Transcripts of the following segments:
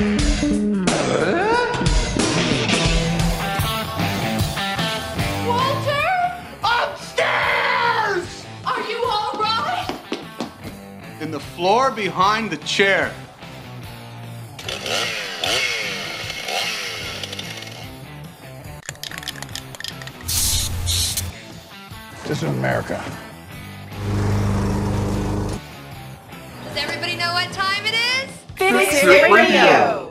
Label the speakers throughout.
Speaker 1: In the floor behind the chair.
Speaker 2: This is America.
Speaker 3: Does everybody know what time it is?
Speaker 4: Fix It Radio.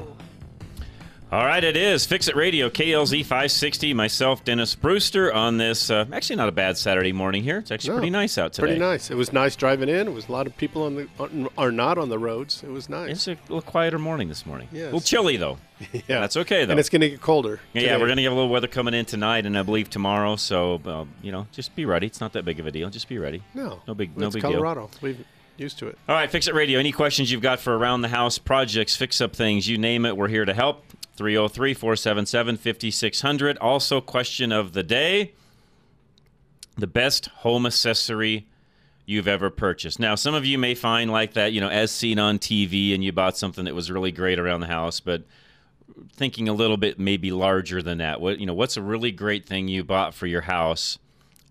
Speaker 5: All right, it is Fix It Radio, KLZ 560. Myself, Dennis Brewster, on this uh, actually not a bad Saturday morning here. It's actually
Speaker 6: No,
Speaker 5: pretty nice out today.
Speaker 6: Pretty nice. It was nice driving in. It was a lot of people on the on, are not on the roads. It was nice.
Speaker 5: It's a little quieter morning this morning.
Speaker 6: Yes.
Speaker 5: A little chilly though.
Speaker 6: yeah,
Speaker 5: That's okay though.
Speaker 6: And it's going to get colder.
Speaker 5: yeah,
Speaker 6: today.
Speaker 5: we're gonna get a little weather coming in tonight, and I believe tomorrow. So uh, you know, just be ready. It's not that big of a deal. Just be ready.
Speaker 6: no,
Speaker 5: no big- no
Speaker 6: it's
Speaker 5: big deal.
Speaker 6: Colorado. We're used to it.
Speaker 5: All right, Fix It Radio. Any questions you've got for around the house projects, fix up things, you name it, we're here to help. 303 477 5600. Also, question of the day the best home accessory you've ever purchased. Now, some of you may find like that, you know, as seen on TV and you bought something that was really great around the house, but thinking a little bit maybe larger than that. What, you know, what's a really great thing you bought for your house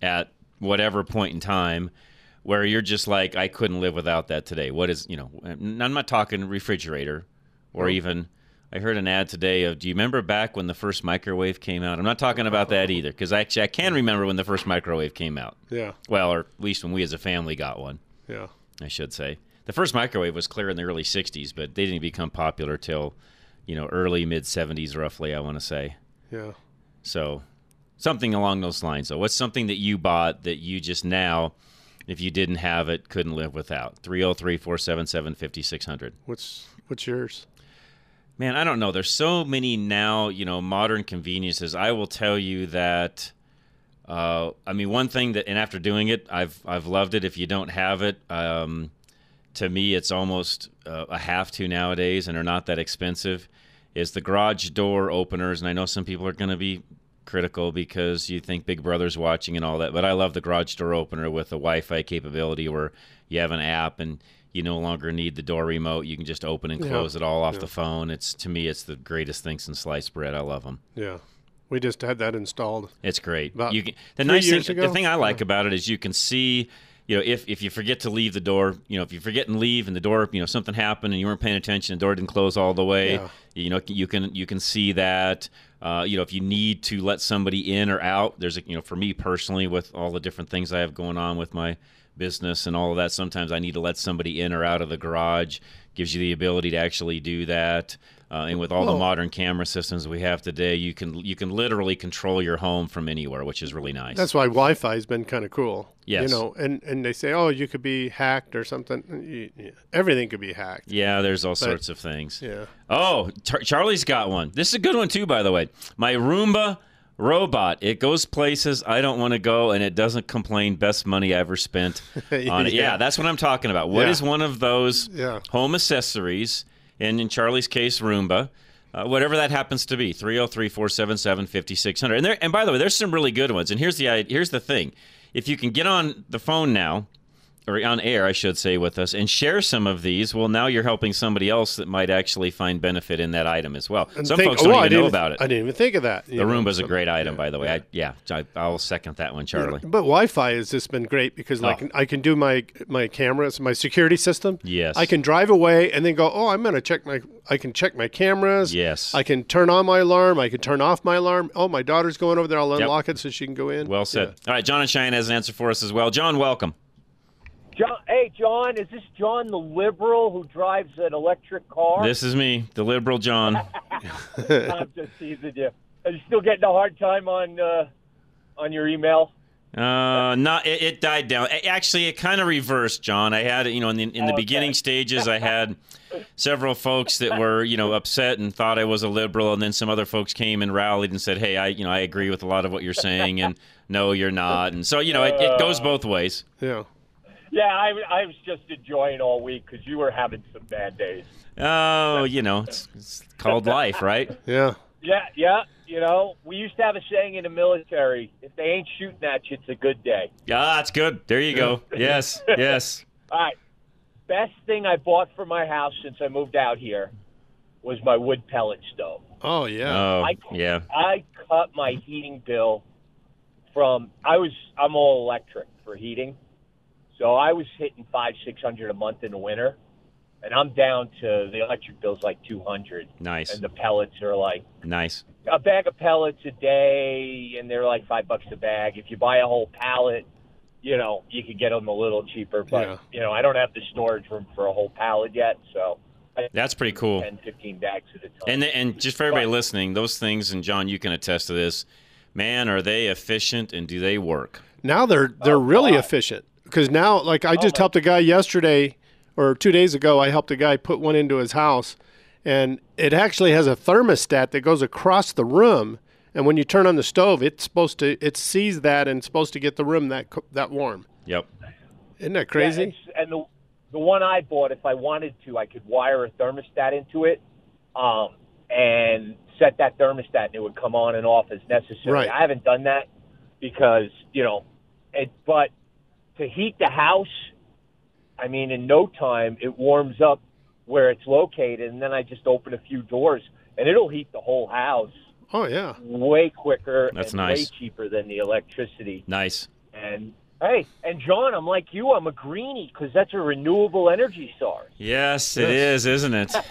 Speaker 5: at whatever point in time? Where you're just like, I couldn't live without that today. What is, you know, I'm not talking refrigerator or even, I heard an ad today of, do you remember back when the first microwave came out? I'm not talking about that either, because actually I can remember when the first microwave came out.
Speaker 6: Yeah,
Speaker 5: Well, or at least when we as a family got one,
Speaker 6: yeah.
Speaker 5: I should say. The first microwave was clear in the early 60s, but they didn't become popular till, you know, early mid 70s, roughly, I want to say.
Speaker 6: Yeah.
Speaker 5: So something along those lines, though. What's something that you bought that you just now, if you didn't have it, couldn't live without? 303 477 5600.
Speaker 6: What's what's yours?
Speaker 5: Man, I don't know. There's so many now, you know, modern conveniences. I will tell you that. Uh, I mean, one thing that, and after doing it, I've I've loved it. If you don't have it, um, to me, it's almost uh, a have to nowadays, and are not that expensive. Is the garage door openers, and I know some people are going to be critical because you think Big Brother's watching and all that, but I love the garage door opener with the Wi-Fi capability where you have an app and you no longer need the door remote. You can just open and
Speaker 6: Yeah.
Speaker 5: close it all off
Speaker 6: Yeah.
Speaker 5: the phone. It's to me, it's the greatest thing since sliced bread. I love them.
Speaker 6: Yeah, we just had that installed.
Speaker 5: It's great.
Speaker 6: About
Speaker 5: you can, the nice thing,
Speaker 6: ago?
Speaker 5: the thing I like
Speaker 6: Yeah.
Speaker 5: about it is you can see, you know, if if you forget to leave the door, you know, if you forget and leave and the door, you know, something happened and you weren't paying attention, the door didn't close all the way.
Speaker 6: Yeah.
Speaker 5: You know, you can you can see that. Uh, you know, if you need to let somebody in or out, there's a you know, for me personally, with all the different things I have going on with my business and all of that, sometimes I need to let somebody in or out of the garage. Gives you the ability to actually do that. Uh, and with all the modern camera systems we have today, you can you can literally control your home from anywhere, which is really nice.
Speaker 6: That's why Wi-Fi has been kind of cool.
Speaker 5: Yes.
Speaker 6: You know, and and they say, oh, you could be hacked or something. Everything could be hacked.
Speaker 5: yeah, there's all sorts of things.
Speaker 6: Yeah.
Speaker 5: Oh, Char- Charlie's got one. This is a good one too, by the way. My Roomba robot. It goes places I don't want to go, and it doesn't complain. Best money I ever spent on it. Yeah,
Speaker 6: Yeah.
Speaker 5: that's what I'm talking about. What
Speaker 6: Yeah.
Speaker 5: is one of those
Speaker 6: Yeah.
Speaker 5: home accessories? And in Charlie's case, Roomba. Uh, whatever that happens to be, 303 477 5600. And and by the way, there's some really good ones. And here's the here's the thing: if you can get on the phone now, or on air, I should say, with us and share some of these, well, now you're helping somebody else that might actually find benefit in that item as well.
Speaker 6: And
Speaker 5: some
Speaker 6: think-
Speaker 5: folks don't
Speaker 6: oh,
Speaker 5: even know about it.
Speaker 6: I didn't even think of that.
Speaker 5: the
Speaker 6: know,
Speaker 5: Roomba's a great item,
Speaker 6: yeah,
Speaker 5: by the way. I, yeah, I, I'll second that one, Charlie.
Speaker 6: But Wi-Fi has just been great because like
Speaker 5: Oh.
Speaker 6: I can do my my cameras, my security system.
Speaker 5: Yes.
Speaker 6: I can drive away and then go. Oh, I'm gonna check my. I can check my cameras.
Speaker 5: Yes.
Speaker 6: I can turn on my alarm. I can turn off my alarm. Oh, my daughter's going over there. I'll
Speaker 5: Yep.
Speaker 6: unlock it so she can go in.
Speaker 5: Well said. All right, John and Cheyenne has an answer for us as well. John, welcome.
Speaker 7: John, hey, John, is this John the liberal who drives an electric car?
Speaker 5: This is me, the liberal John.
Speaker 7: I'm just teasing you. Are you still getting a hard time on uh, on your email?
Speaker 5: Uh, not it, it died down. Actually, it kind of reversed, John. I had you know in the in the
Speaker 7: Okay.
Speaker 5: beginning stages, I had several folks that were you know upset and thought I was a liberal, and then some other folks came and rallied and said, "Hey, I you know I agree with a lot of what you're saying," and no, you're not, and so you know it, it goes both ways.
Speaker 6: Yeah.
Speaker 7: Yeah, I, I was just enjoying all week because you were having some bad days.
Speaker 5: Oh, you know, it's, it's called life, right?
Speaker 6: Yeah.
Speaker 7: Yeah, yeah. You know, we used to have a saying in the military: if they ain't shooting at you, it's a good day.
Speaker 5: Yeah, that's good. There you go. Yes, yes.
Speaker 7: All right. Best thing I bought for my house since I moved out here was my wood pellet stove.
Speaker 6: Oh yeah.
Speaker 5: Oh,
Speaker 7: I-
Speaker 5: yeah.
Speaker 7: I cut my heating bill from I was I'm all electric for heating, so I was hitting five six hundred a month in the winter, and I'm down to the electric bill's like two hundred,
Speaker 5: Nice.
Speaker 7: and the pellets are like
Speaker 5: Nice.
Speaker 7: a bag of pellets a day, and they're like five bucks a bag. If you buy a whole pallet, you know you could get them a little cheaper, but
Speaker 6: Yeah.
Speaker 7: you know I don't have the storage room for a whole pallet yet, so
Speaker 5: That's pretty cool.
Speaker 7: 10, 15 bags at a time.
Speaker 5: And and just for everybody listening, those things, and John, you can attest to this. Man, are they efficient and do they work?
Speaker 6: Now they're they're really
Speaker 7: God.
Speaker 6: efficient because now, like I just
Speaker 7: my-
Speaker 6: helped a guy yesterday or two days ago. I helped a guy put one into his house, and it actually has a thermostat that goes across the room. And when you turn on the stove, it's supposed to it sees that and it's supposed to get the room that that warm.
Speaker 5: Yep.
Speaker 6: Isn't that crazy?
Speaker 7: it's- and the the one I bought, if I wanted to, I could wire a thermostat into it, um, and set that thermostat, and it would come on and off as necessary.
Speaker 6: Right.
Speaker 7: I haven't done that because you know, it. But to heat the house, I mean, in no time it warms up where it's located, and then I just open a few doors, and it'll heat the whole house
Speaker 6: oh yeah.
Speaker 7: way quicker
Speaker 5: That's
Speaker 7: and
Speaker 5: nice.
Speaker 7: way cheaper than the electricity.
Speaker 5: Nice.
Speaker 7: And hey, and John, I'm like you. I'm a greenie because that's a renewable energy source.
Speaker 5: Yes, it is, isn't it?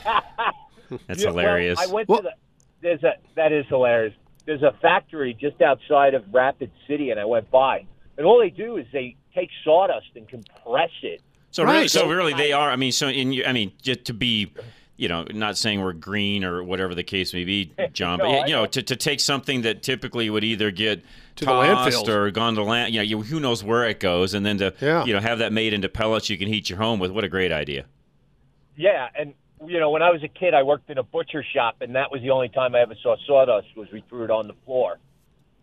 Speaker 5: That's
Speaker 7: Yeah, well,
Speaker 5: hilarious.
Speaker 7: I went
Speaker 6: Well-
Speaker 7: to the. There's a that is hilarious. There's a factory just outside of Rapid City, and I went by, and all they do is they take sawdust and compress it.
Speaker 5: So really, so really, they are. I mean, so in you, I mean, just to be, you know, not saying we're green or whatever the case may be, John,
Speaker 7: No,
Speaker 5: but you know,
Speaker 7: know.
Speaker 5: to, to take something that typically would either get
Speaker 6: To the
Speaker 5: tossed
Speaker 6: landfills.
Speaker 5: or gone to land, you know, you, who knows where it goes, and then to
Speaker 6: Yeah.
Speaker 5: you know have that made into pellets you can heat your home with. What a great idea!
Speaker 7: Yeah, and you know, when I was a kid, I worked in a butcher shop, and that was the only time I ever saw sawdust. Was we threw it on the floor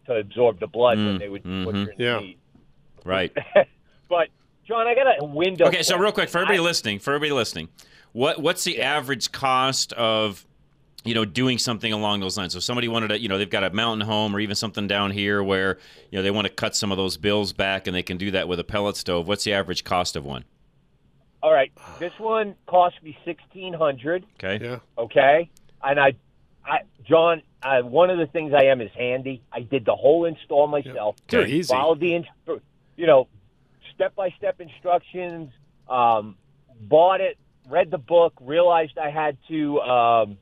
Speaker 7: to absorb the blood when
Speaker 5: Mm,
Speaker 7: they would
Speaker 5: mhm.
Speaker 7: butcher
Speaker 6: Yeah.
Speaker 7: meat.
Speaker 5: Right.
Speaker 7: But John, I got a window.
Speaker 5: Okay, so real quick for everybody
Speaker 7: I-
Speaker 5: listening, for everybody listening, what what's the average cost of you know doing something along those lines? So if somebody wanted to, you know, they've got a mountain home or even something down here where you know they want to cut some of those bills back, and they can do that with a pellet stove. What's the average cost of one?
Speaker 7: All right, this one cost me sixteen hundred.
Speaker 5: Okay.
Speaker 6: Yeah.
Speaker 7: Okay, and I, I, John, I, one of the things I am is handy. I did the whole install myself.
Speaker 6: They're
Speaker 5: Okay.
Speaker 6: easy.
Speaker 7: Followed the, instru- you know, step by step instructions. Um, bought it, read the book, realized I had to um,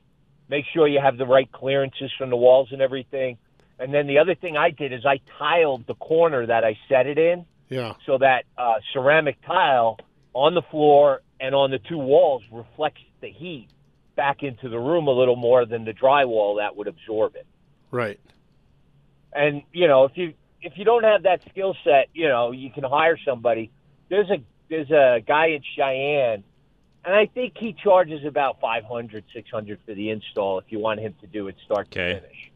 Speaker 7: make sure you have the right clearances from the walls and everything. And then the other thing I did is I tiled the corner that I set it in
Speaker 6: Yeah.
Speaker 7: so that uh, ceramic tile on the floor and on the two walls reflects the heat back into the room a little more than the drywall that would absorb it.
Speaker 6: Right.
Speaker 7: And you know, if you if you don't have that skill set, you know, you can hire somebody. There's a there's a guy in Cheyenne, and I think he charges about 500, 600 for the install if you want him to do it start
Speaker 5: Okay.
Speaker 7: to finish.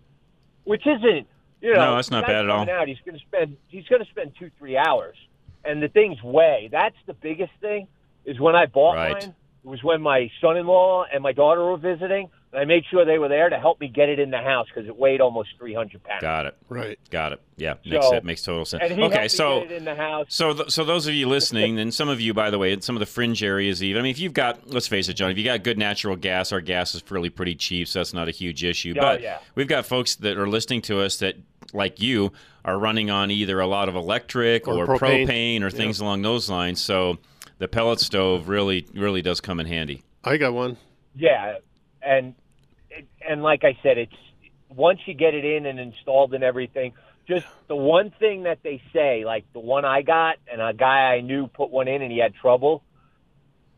Speaker 7: Which isn't, you know,
Speaker 5: No, that's not bad at all.
Speaker 7: Out, he's going to spend he's going to spend two three hours, and the things weigh. That's the biggest thing. Is when I bought
Speaker 5: Right.
Speaker 7: mine. It was when my son-in-law and my daughter were visiting, I made sure they were there to help me get it in the house because it weighed almost 300 pounds.
Speaker 5: Got it.
Speaker 6: Right.
Speaker 5: Got it. Yeah, makes
Speaker 7: So-
Speaker 5: that makes total sense.
Speaker 7: And he
Speaker 5: okay, so
Speaker 7: get it in the house.
Speaker 5: So, th- so those of you listening, and some of you, by the way, in some of the fringe areas, even. I mean, if you've got, let's face it, John, if you got good natural gas, our gas is fairly pretty cheap, so that's not a huge issue.
Speaker 7: Oh,
Speaker 5: but
Speaker 7: yeah.
Speaker 5: we've got folks that are listening to us that, like you, are running on either a lot of electric or,
Speaker 6: Or propane.
Speaker 5: propane or things along those lines. So, the pellet stove really, really does come in handy.
Speaker 6: I got one.
Speaker 7: Yeah, and and like I said, it's once you get it in and installed and everything. Just the one thing that they say, like the one I got, and a guy I knew put one in and he had trouble.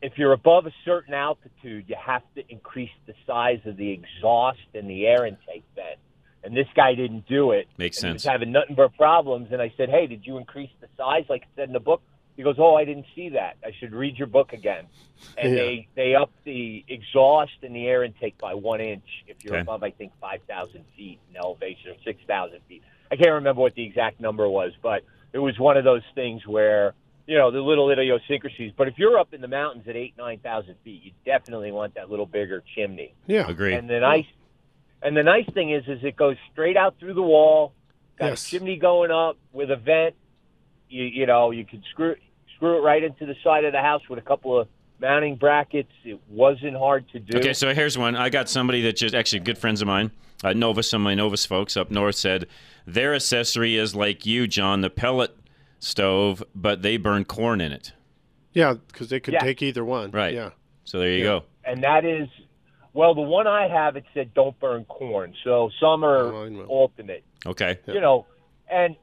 Speaker 7: If you're above a certain altitude, you have to increase the size of the exhaust and the air intake vent. And this guy didn't do it.
Speaker 5: Makes
Speaker 7: and He
Speaker 5: sense.
Speaker 7: was having nothing but problems. And I said, "Hey, did you increase the size like it said in the book?" He goes, "Oh, I didn't see that. I should read your book again." And
Speaker 6: Yeah.
Speaker 7: they they up the exhaust and the air intake by one inch if you're
Speaker 5: Okay.
Speaker 7: above, I think, five thousand feet in elevation or six thousand feet. I can't remember what the exact number was, but it was one of those things where you know the little idiosyncrasies. But if you're up in the mountains at eight nine thousand feet, you definitely want that little bigger chimney.
Speaker 6: Yeah.
Speaker 5: agree.
Speaker 7: And the nice and the nice thing is is it goes straight out through the wall. Got
Speaker 6: Yes.
Speaker 7: a chimney going up with a vent. You you know, you can screw screw it right into the side of the house with a couple of mounting brackets. It wasn't hard to do.
Speaker 5: Okay, so here's one. I got somebody that just actually good friends of mine, uh, Novus, some of my Novus folks up north said their accessory is like you, John, the pellet stove, but they burn corn in it.
Speaker 6: Yeah, because they could
Speaker 7: Yeah.
Speaker 6: take either one.
Speaker 5: Right.
Speaker 6: Yeah.
Speaker 5: So there you go.
Speaker 7: and that is well, the one I have it said don't burn corn. So some are
Speaker 6: Oh, I know.
Speaker 7: alternate.
Speaker 5: Okay.
Speaker 7: you know, and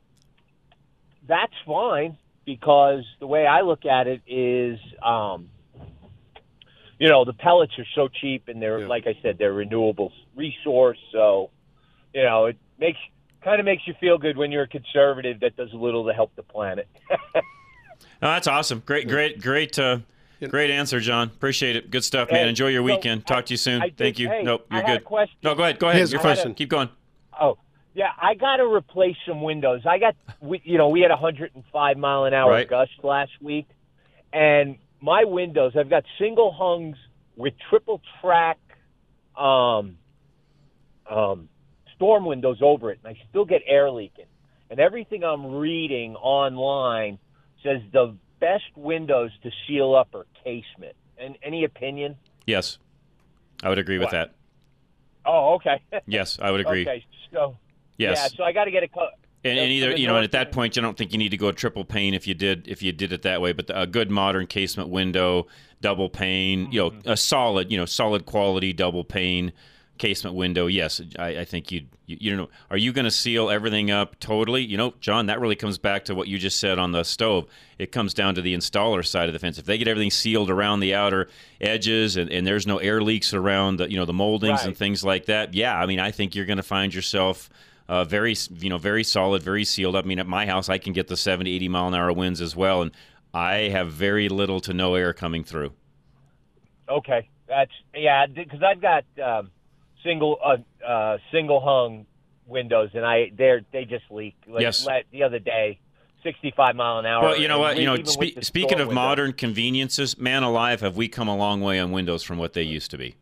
Speaker 7: that's fine because the way I look at it is, um, you know, the pellets are so cheap and they're,
Speaker 6: Yeah.
Speaker 7: like I said, they're renewable resource. So, you know, it makes kind of makes you feel good when you're a conservative that does a little to help the planet.
Speaker 5: Oh, that's awesome. Great, great, great, uh, great answer, John. Appreciate it. Good stuff, man.
Speaker 7: Hey,
Speaker 5: Enjoy your
Speaker 7: so
Speaker 5: weekend. Talk to you soon.
Speaker 7: I did-
Speaker 5: Thank you.
Speaker 7: hey,
Speaker 5: nope, you're
Speaker 7: had a
Speaker 5: good.
Speaker 7: question.
Speaker 5: No, go ahead. Go ahead.
Speaker 6: Here's
Speaker 5: You're
Speaker 6: a
Speaker 5: fine. Keep going.
Speaker 7: Oh, yeah, I got to replace some windows. I got, we, you know, we had 105 mile an hour
Speaker 5: Right.
Speaker 7: gust last week, and my windows, I've got single hungs with triple track, um, um, storm windows over it, and I still get air leaking. And everything I'm reading online says the best windows to seal up are casement. And any opinion?
Speaker 5: Yes, I would agree with
Speaker 7: What?
Speaker 5: that.
Speaker 7: Oh, okay.
Speaker 5: Yes, I would agree.
Speaker 7: okay, so
Speaker 5: Yes.
Speaker 7: yeah, so I got to get a. Co-
Speaker 5: And, and either you know, and at that point, you don't think you need to go triple pane if you did if you did it that way. But a good modern casement window, double pane, you know,
Speaker 7: Mm-hmm.
Speaker 5: a solid, you know, solid quality double pane casement window. Yes, I, I think you'd you, you know, are you going to seal everything up totally? You know, John, that really comes back to what you just said on the stove. It comes down to the installer side of the fence. If they get everything sealed around the outer edges and, and there's no air leaks around the you know the moldings and things like that, yeah, I mean, I think you're going to find yourself uh, very you know very solid very sealed i mean at my house i can get the 70 80 mile an hour winds as well and i have very little to no air coming through
Speaker 7: Okay, that's yeah, because I've got um, single uh, uh, single hung windows, and I they're they just leak. Like
Speaker 5: Yes.
Speaker 7: the other day, sixty five mile an hour.
Speaker 5: well you know what you know spe- speaking of
Speaker 7: window-
Speaker 5: modern conveniences man alive have we come a long way on windows from what they used to be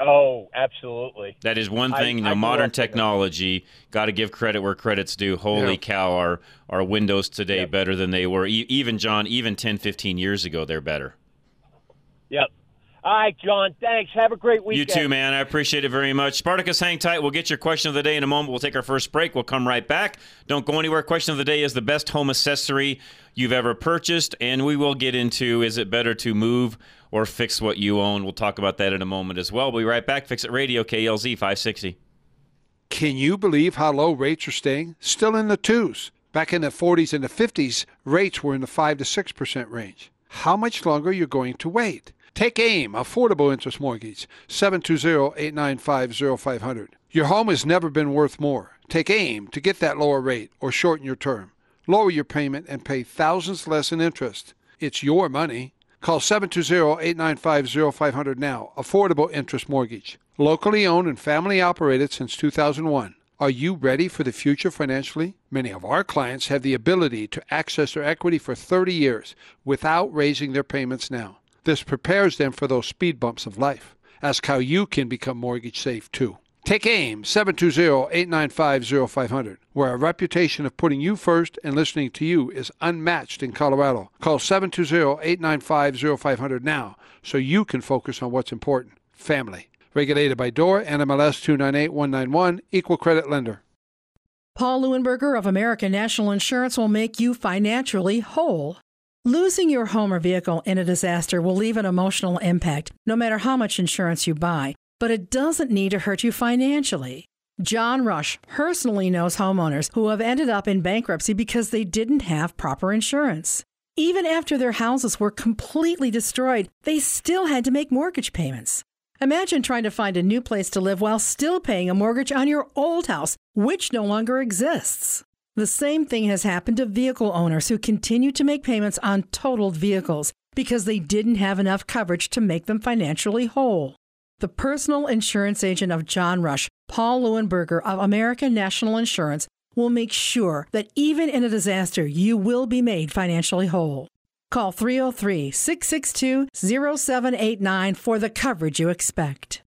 Speaker 7: Oh, absolutely.
Speaker 5: that is one
Speaker 7: I-
Speaker 5: thing you
Speaker 7: I
Speaker 5: know
Speaker 7: grew
Speaker 5: modern
Speaker 7: up with them.
Speaker 5: technology got to give credit where credit's due holy
Speaker 6: Yeah.
Speaker 5: cow are are windows today
Speaker 7: Yep.
Speaker 5: better than they were e- even john even 10 15 years ago they're better
Speaker 7: Yep. All right, John. Thanks. Have a great weekend.
Speaker 5: You too, man. I appreciate it very much. Spartacus, hang tight. We'll get your question of the day in a moment. We'll take our first break. We'll come right back. Don't go anywhere. Question of the day is the best home accessory you've ever purchased, and we will get into is it better to move or fix what you own? We'll talk about that in a moment as well. We'll be right back. Fix It Radio, KLZ 560.
Speaker 2: Can you believe how low rates are staying? Still in the twos. Back in the 40s and the 50s, rates were in the 5 to 6% range. How much longer are you going to wait? Take AIM, Affordable Interest Mortgage, 720-895-0500. Your home has never been worth more. Take AIM to get that lower rate or shorten your term. Lower your payment and pay thousands less in interest. It's your money. Call 720-895-0500 now. Affordable Interest Mortgage. Locally owned and family operated since 2001. Are you ready for the future financially? Many of our clients have the ability to access their equity for 30 years without raising their payments now. This prepares them for those speed bumps of life. Ask how you can become mortgage safe too. Take AIM 720-895-0500, where a reputation of putting you first and listening to you is unmatched in Colorado. Call 720-895-0500 now so you can focus on what's important, family. Regulated by DOR, NMLS 298191, Equal Credit Lender.
Speaker 8: Paul Leuenberger of American National Insurance will make you financially whole. Losing your home or vehicle in a disaster will leave an emotional impact, no matter how much insurance you buy, but it doesn't need to hurt you financially. John Rush personally knows homeowners who have ended up in bankruptcy because they didn't have proper insurance. Even after their houses were completely destroyed, they still had to make mortgage payments. Imagine trying to find a new place to live while still paying a mortgage on your old house, which no longer exists. The same thing has happened to vehicle owners who continue to make payments on totaled vehicles because they didn't have enough coverage to make them financially whole. The personal insurance agent of John Rush, Paul Leuenberger of American National Insurance, will make sure that even in a disaster, you will be made financially whole. Call 303 662 0789 for the coverage you expect.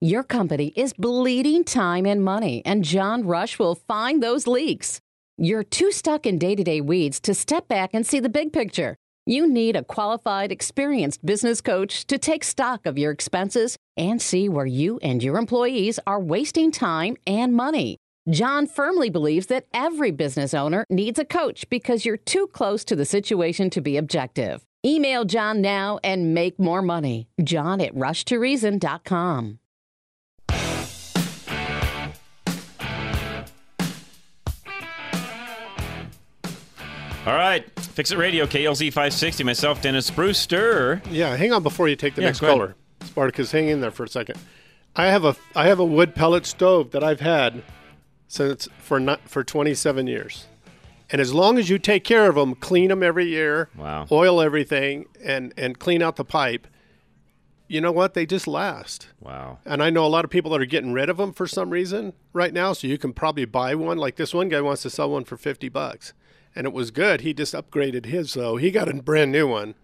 Speaker 9: Your company is bleeding time and money, and John Rush will find those leaks. You're too stuck in day to day weeds to step back and see the big picture. You need a qualified, experienced business coach to take stock of your expenses and see where you and your employees are wasting time and money. John firmly believes that every business owner needs a coach because you're too close to the situation to be objective. Email John now and make more money. John at rushtoreason.com.
Speaker 5: All right, Fix It Radio, KLZ 560. Myself, Dennis Brewster.
Speaker 6: Yeah, hang on before you take the
Speaker 5: Yeah,
Speaker 6: next caller. Spartacus, hang in there for a second. I have a I have a wood pellet stove that I've had since for not for 27 years. And as long as you take care of them, clean them every year,
Speaker 5: Wow.
Speaker 6: oil everything, and and clean out the pipe, you know what? They just last.
Speaker 5: Wow.
Speaker 6: And I know a lot of people that are getting rid of them for some reason right now. So you can probably buy one. Like this one guy wants to sell one for 50 bucks. And it was good. He just upgraded his, though. he got a brand new one.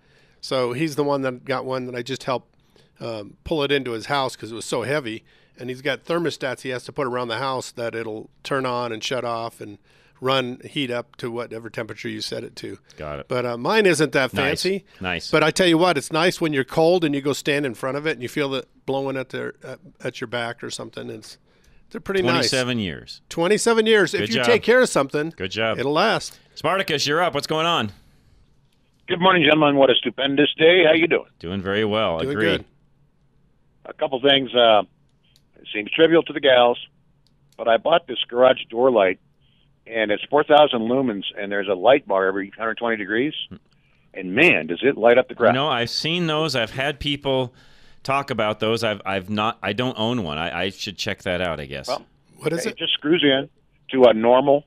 Speaker 6: So he's the one that got one that I just helped um, pull it into his house because it was so heavy. And he's got thermostats he has to put around the house that it'll turn on and shut off and run heat up to whatever temperature you set it to.
Speaker 5: Got it.
Speaker 6: But uh, mine isn't that fancy.
Speaker 5: Nice. nice.
Speaker 6: But I tell you what, it's nice when you're cold and you go stand in front of it and you feel it blowing at their at, at your back or something. It's they're pretty nice.
Speaker 5: 27 years.
Speaker 6: 27 years.
Speaker 5: Good
Speaker 6: if you
Speaker 5: job.
Speaker 6: take care of something,
Speaker 5: Good job.
Speaker 6: it'll last.
Speaker 5: Spartacus, you're up. What's going on?
Speaker 10: Good morning, gentlemen. What a stupendous day. How you doing?
Speaker 5: Doing very well.
Speaker 6: Doing
Speaker 5: Agree.
Speaker 6: good.
Speaker 10: A couple things. Uh, it seems trivial to the gals, but I bought this garage door light, and it's 4,000 lumens, and there's a light bar every 120 degrees. And man, does it light up the
Speaker 5: You
Speaker 10: ground.
Speaker 5: know, I've seen those. I've had people talk about those. I've I've not. I don't own one. I, I should check that out. I guess.
Speaker 10: Well,
Speaker 6: What is
Speaker 10: it
Speaker 6: it?
Speaker 10: just screws in to a normal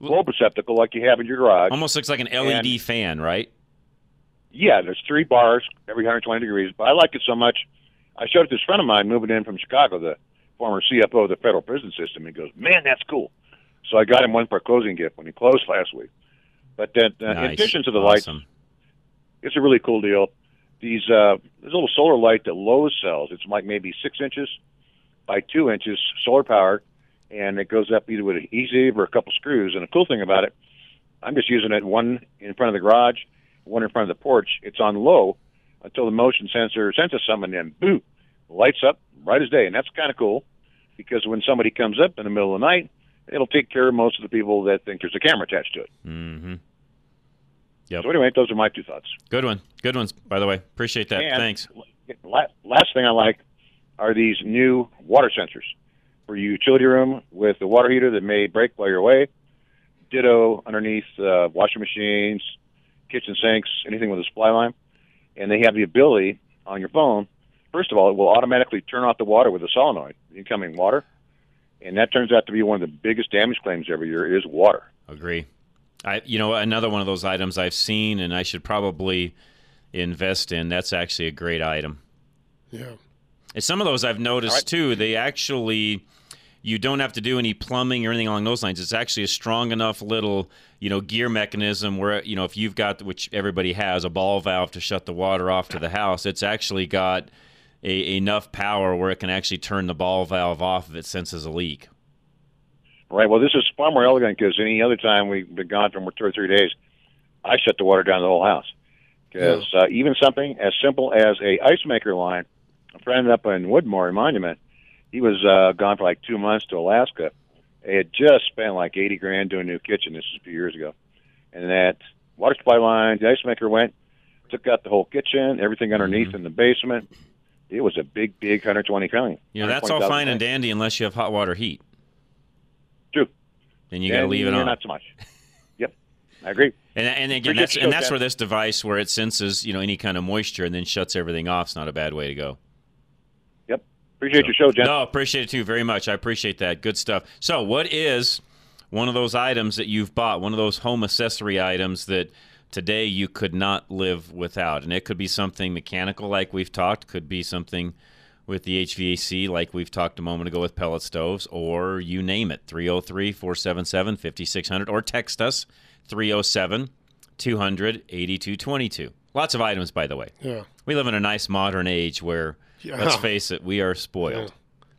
Speaker 10: bulb receptacle like you have in your garage.
Speaker 5: Almost looks like an LED
Speaker 10: And-
Speaker 5: fan, right?
Speaker 10: Yeah, there's three bars every 120 degrees. But I like it so much. I showed it to this friend of mine moving in from Chicago, the former CFO of the federal prison system. He goes, "Man, that's cool." So I got him one for a closing gift when he closed last week. But then, uh, in addition to the lights, it's a really cool deal. These uh, a little solar light that Lowe's sells. It's like maybe six inches by two inches, solar powered, and it goes up either with an adhesive or a couple screws. And the cool thing about it, I'm just using it one in front of the garage, one in front of the porch. It's on low until the motion sensor senses something, and boom, lights up bright as day. And that's kind of cool because when somebody comes up in the middle of the night, it'll take care of most of the people that think there's a camera attached to it.
Speaker 5: Mm-hmm. Yep.
Speaker 10: So anyway, those are my two thoughts.
Speaker 5: Good one. Good ones, by the way. Appreciate that.
Speaker 10: And
Speaker 5: Thanks.
Speaker 10: Last thing I like are these new water sensors for your utility room with the water heater that may break while you're away. Ditto underneath uh, washing machines, kitchen sinks, anything with a supply line. And they have the ability on your phone. First of all, it will automatically turn off the water with a solenoid, incoming water. And that turns out to be one of the biggest damage claims every year is water.
Speaker 5: Agree. I, you know, another one of those items I've seen, and I should probably invest in. That's actually a great item.
Speaker 6: Yeah.
Speaker 5: And some of those I've noticed
Speaker 10: All right.
Speaker 5: too. They actually, you don't have to do any plumbing or anything along those lines. It's actually a strong enough little, you know, gear mechanism where you know if you've got which everybody has a ball valve to shut the water off to the house. It's actually got a, enough power where it can actually turn the ball valve off if it senses a leak.
Speaker 10: Right. Well, this is far more elegant because any other time we've been gone for two or three days, I shut the water down the whole house. Because uh, even something as simple as a ice maker line, a friend up in Woodmoor Monument, he was uh, gone for like two months to Alaska. They had just spent like eighty grand doing a new kitchen. This is a few years ago, and that water supply line, the ice maker went, took out the whole kitchen, everything underneath in the basement. It was a big, big 120 pound.
Speaker 5: You know, that's all fine and dandy unless you have hot water heat. Then you got to leave it on.
Speaker 10: Not so much. yep, I agree.
Speaker 5: And, and again, that's and that's where this device, where it senses you know any kind of moisture and then shuts everything off, is not a bad way to go.
Speaker 10: Yep. Appreciate your show, Jen.
Speaker 5: No, appreciate it too very much. I appreciate that. Good stuff. So, what is one of those items that you've bought? One of those home accessory items that today you could not live without, and it could be something mechanical, like we've talked. Could be something with the HVAC, like we've talked a moment ago with pellet stoves, or you name it 303 477 5600, or text us 307 200 8222. Lots of items, by the way.
Speaker 6: Yeah.
Speaker 5: We live in a nice modern age where,
Speaker 6: Yeah.
Speaker 5: let's face it, we are spoiled.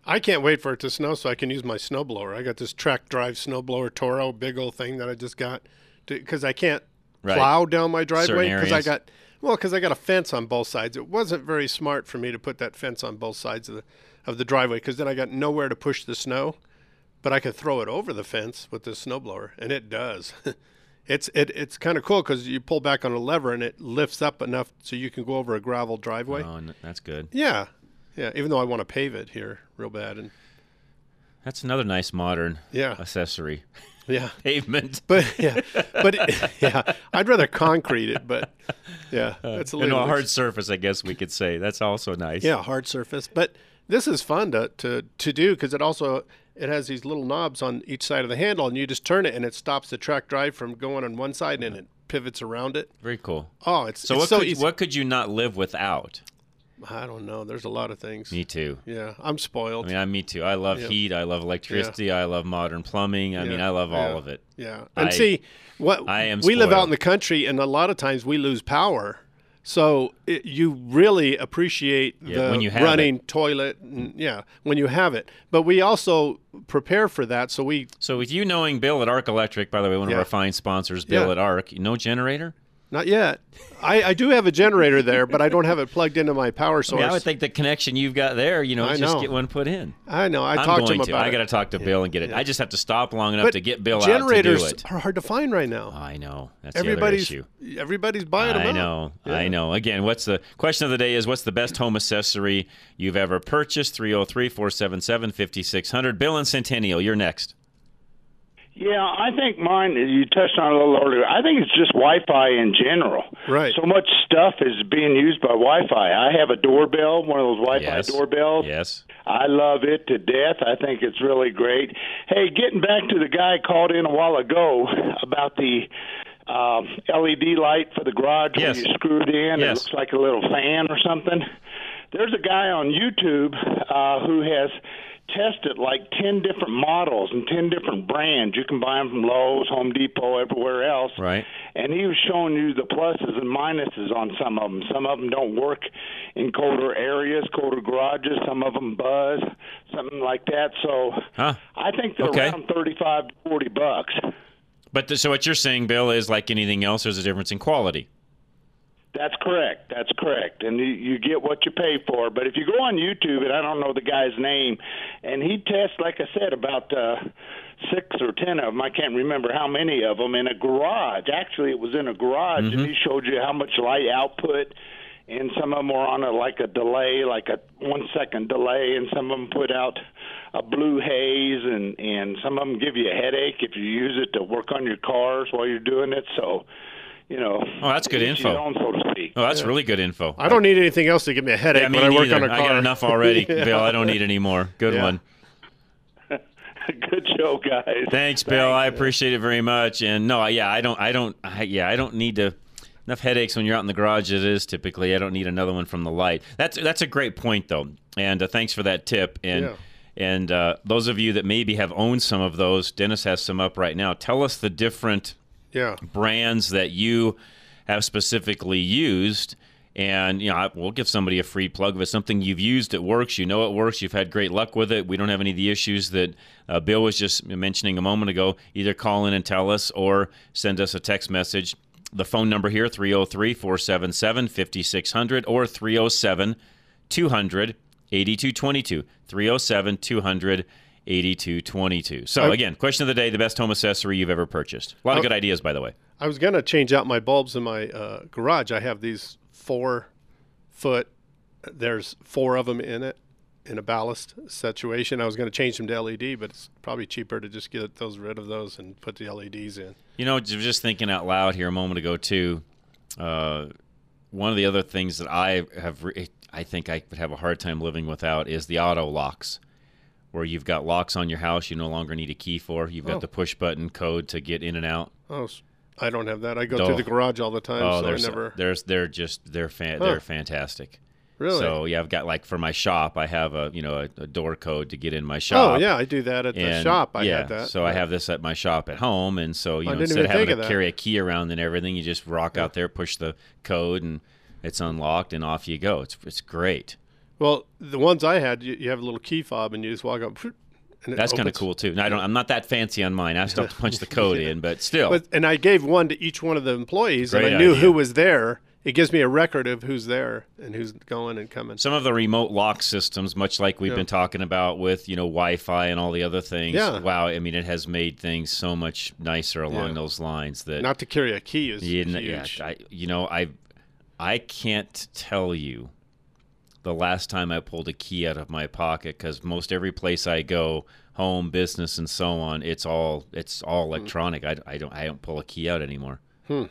Speaker 6: I can't wait for it to snow so I can use my snowblower. I got this track drive snowblower Toro, big old thing that I just got because I can't
Speaker 5: Right.
Speaker 6: plow down my driveway because I got well because I got a fence on both sides. It wasn't very smart for me to put that fence on both sides of the of the driveway because then I got nowhere to push the snow. But I could throw it over the fence with the snowblower, and it does. it's it, it's kind of cool because you pull back on a lever and it lifts up enough so you can go over a gravel driveway.
Speaker 5: Oh, that's good.
Speaker 6: Yeah, yeah. Even though I want to pave it here real bad, and
Speaker 5: That's another nice modern
Speaker 6: Yeah.
Speaker 5: accessory.
Speaker 6: yeah,
Speaker 5: Pavement.
Speaker 6: but yeah, but yeah, I'd rather concrete it, but yeah, uh, that's a little
Speaker 5: a hard surface, I guess we could say. That's also nice.
Speaker 6: yeah, hard surface. But this is fun to to to do because it also it has these little knobs on each side of the handle, and you just turn it, and it stops the track drive from going on one side, and it pivots around it.
Speaker 5: Very cool.
Speaker 6: Oh, it's
Speaker 5: So
Speaker 6: it's
Speaker 5: what
Speaker 6: so
Speaker 5: could
Speaker 6: easy.
Speaker 5: what could you not live without?
Speaker 6: I don't know. There's a lot of things.
Speaker 5: Me too.
Speaker 6: Yeah, I'm spoiled.
Speaker 5: I mean, I me too. I love
Speaker 6: Yeah.
Speaker 5: heat. I love electricity. I love modern plumbing. I mean, I love all
Speaker 6: yeah,
Speaker 5: of it.
Speaker 6: Yeah, and
Speaker 5: I-
Speaker 6: see, what
Speaker 5: I am
Speaker 6: we live out in the country, and a lot of times we lose power. So it, you really appreciate
Speaker 5: Yeah,
Speaker 6: the
Speaker 5: when you have
Speaker 6: running toilet, and, yeah, when you have it. But we also prepare for that, so we
Speaker 5: So with you knowing Bill at Arc Electric, by the way, one of our fine sponsors, Bill
Speaker 6: Yeah.
Speaker 5: at Arc, no generator.
Speaker 6: Not yet. I, I do have a generator there, but I don't have it plugged into my power
Speaker 5: I,
Speaker 6: source.
Speaker 5: mean, I would think the connection you've got there, you know,
Speaker 6: I
Speaker 5: just
Speaker 6: know.
Speaker 5: get one put in.
Speaker 6: I know. I
Speaker 5: am
Speaker 6: talked to him
Speaker 5: to.
Speaker 6: about
Speaker 5: I got to talk to Bill and get it. I just have to stop long enough
Speaker 6: But
Speaker 5: to get Bill
Speaker 6: generators
Speaker 5: out to do it.
Speaker 6: are hard to find right now.
Speaker 5: I know. That's
Speaker 6: everybody's
Speaker 5: the other issue.
Speaker 6: everybody's buying them
Speaker 5: I know.
Speaker 6: Yeah.
Speaker 5: I know. Again, what's the question of the day is what's the best home accessory you've ever purchased? 303 477 5600. Bill and Centennial, you're next.
Speaker 11: Yeah, I think mine. You touched on it a little earlier. I think it's just Wi-Fi in general.
Speaker 6: Right.
Speaker 11: So much stuff is being used by Wi-Fi. I have a doorbell, one of those Wi-Fi
Speaker 5: Yes.
Speaker 11: doorbells.
Speaker 5: Yes.
Speaker 11: I love it to death. I think it's really great. Hey, getting back to the guy called in a while ago about the um, LED light for the garage
Speaker 5: Yes.
Speaker 11: when you screw it in. It
Speaker 5: Yes.
Speaker 11: looks like a little fan or something. There's a guy on YouTube uh, who has tested like 10 different models and 10 different brands. You can buy them from Lowe's, Home Depot, everywhere else
Speaker 5: Right.
Speaker 11: and he was showing you the pluses and minuses on some of them. Some of them don't work in colder areas, colder garages. Some of them buzz, something like that. So
Speaker 5: Huh.
Speaker 11: I think they're
Speaker 5: Okay.
Speaker 11: around thirty-five to forty bucks.
Speaker 5: But th- so what you're saying, Bill, is like anything else, there's a difference in quality.
Speaker 11: That's correct. That's correct. And you, you get what you pay for. But if you go on YouTube, and I don't know the guy's name, and he tests, like I said, about uh, six or ten of them. I can't remember how many of them in a garage. Actually, it was in a garage, and he showed you how much light output. And some of them were on a like a delay, like a one second delay, and some of them put out a blue haze, and and some of them give you a headache if you use it to work on your cars while you're doing it. So, you know,
Speaker 5: Oh, that's good info.
Speaker 11: own, so to speak.
Speaker 5: Oh, that's really good info.
Speaker 6: I don't need anything else to give me a headache
Speaker 5: yeah, me
Speaker 6: when I work
Speaker 5: neither.
Speaker 6: on a car.
Speaker 5: I got enough already,
Speaker 6: Yeah.
Speaker 5: Bill. I don't need any more. Good
Speaker 6: Yeah.
Speaker 5: one.
Speaker 11: Good show, guys.
Speaker 5: Thanks, Bill. I appreciate it very much. And no, yeah, I don't, I don't, I, yeah, I don't need to. Enough headaches when you're out in the garage. It is typically. I don't need another one from the light. That's that's a great point though, and uh, thanks for that tip. And
Speaker 6: Yeah.
Speaker 5: and uh, those of you that maybe have owned some of those, Dennis has some up right now. Tell us the different
Speaker 6: Yeah.
Speaker 5: brands that you have specifically used. And you know, I- we'll give somebody a free plug if it's something you've used, it works. You know it works. You've had great luck with it. We don't have any of the issues that uh, Bill was just mentioning a moment ago. Either call in and tell us, or send us a text message. The phone number here 303-477-5600 or 307 200 8222 307 200 8222. So
Speaker 6: I-
Speaker 5: again, question of the day: the best home accessory you've ever purchased. A lot of
Speaker 6: Oh.
Speaker 5: good ideas, by the way.
Speaker 6: I was gonna change out my bulbs in my uh, garage. I have these four foot. There's four of them in it, in a ballast situation. I was gonna change them to LED, but it's probably cheaper to just get those rid of those and put the LEDs in.
Speaker 5: You know, just thinking out loud here a moment ago too. Uh, one of the other things that I have, re- I think I would have a hard time living without is the auto locks, where you've got locks on your house you no longer need a key for. You've got
Speaker 6: Oh.
Speaker 5: the push button code to get in and out.
Speaker 6: Oh, I don't have that. I go
Speaker 5: Oh.
Speaker 6: through the garage all the time,
Speaker 5: Oh,
Speaker 6: so I
Speaker 5: there's,
Speaker 6: never.
Speaker 5: there's, they're just they're fan,
Speaker 6: Huh.
Speaker 5: they're fantastic.
Speaker 6: Really?
Speaker 5: So yeah, I've got like for my shop, I have a you know a, a door code to get in my oh, shop.
Speaker 6: Oh yeah, I do that at the shop. I
Speaker 5: yeah,
Speaker 6: that.
Speaker 5: So I have this at my shop at home, and so you
Speaker 6: I
Speaker 5: know instead of having to
Speaker 6: of
Speaker 5: carry a key around and everything, you just rock out there, push the code, and it's unlocked, and off you go. It's it's great.
Speaker 6: Well, the ones I had, you, you have a little key fob, and you just walk up, and
Speaker 5: That's kind of cool too. Now, I don't. I'm not that fancy on mine. I still have to punch the code in, but still.
Speaker 6: But, and I gave one to each one of the employees, and
Speaker 5: Great
Speaker 6: I knew who was there. It gives me a record of who's there and who's going and coming.
Speaker 5: Some of the remote lock systems, much like we've
Speaker 6: Yeah.
Speaker 5: been talking about with you know Wi-Fi and all the other things.
Speaker 6: Yeah.
Speaker 5: Wow. I mean, it has made things so much nicer along
Speaker 6: Yeah.
Speaker 5: those lines. That
Speaker 6: Not to carry a key is
Speaker 5: Yeah,
Speaker 6: huge.
Speaker 5: yeah, I, you know, I I can't tell you the last time I pulled a key out of my pocket because most every place I go, home, business, and so on, it's all it's all electronic. I, I don't I don't pull a key out anymore.
Speaker 6: Hmm.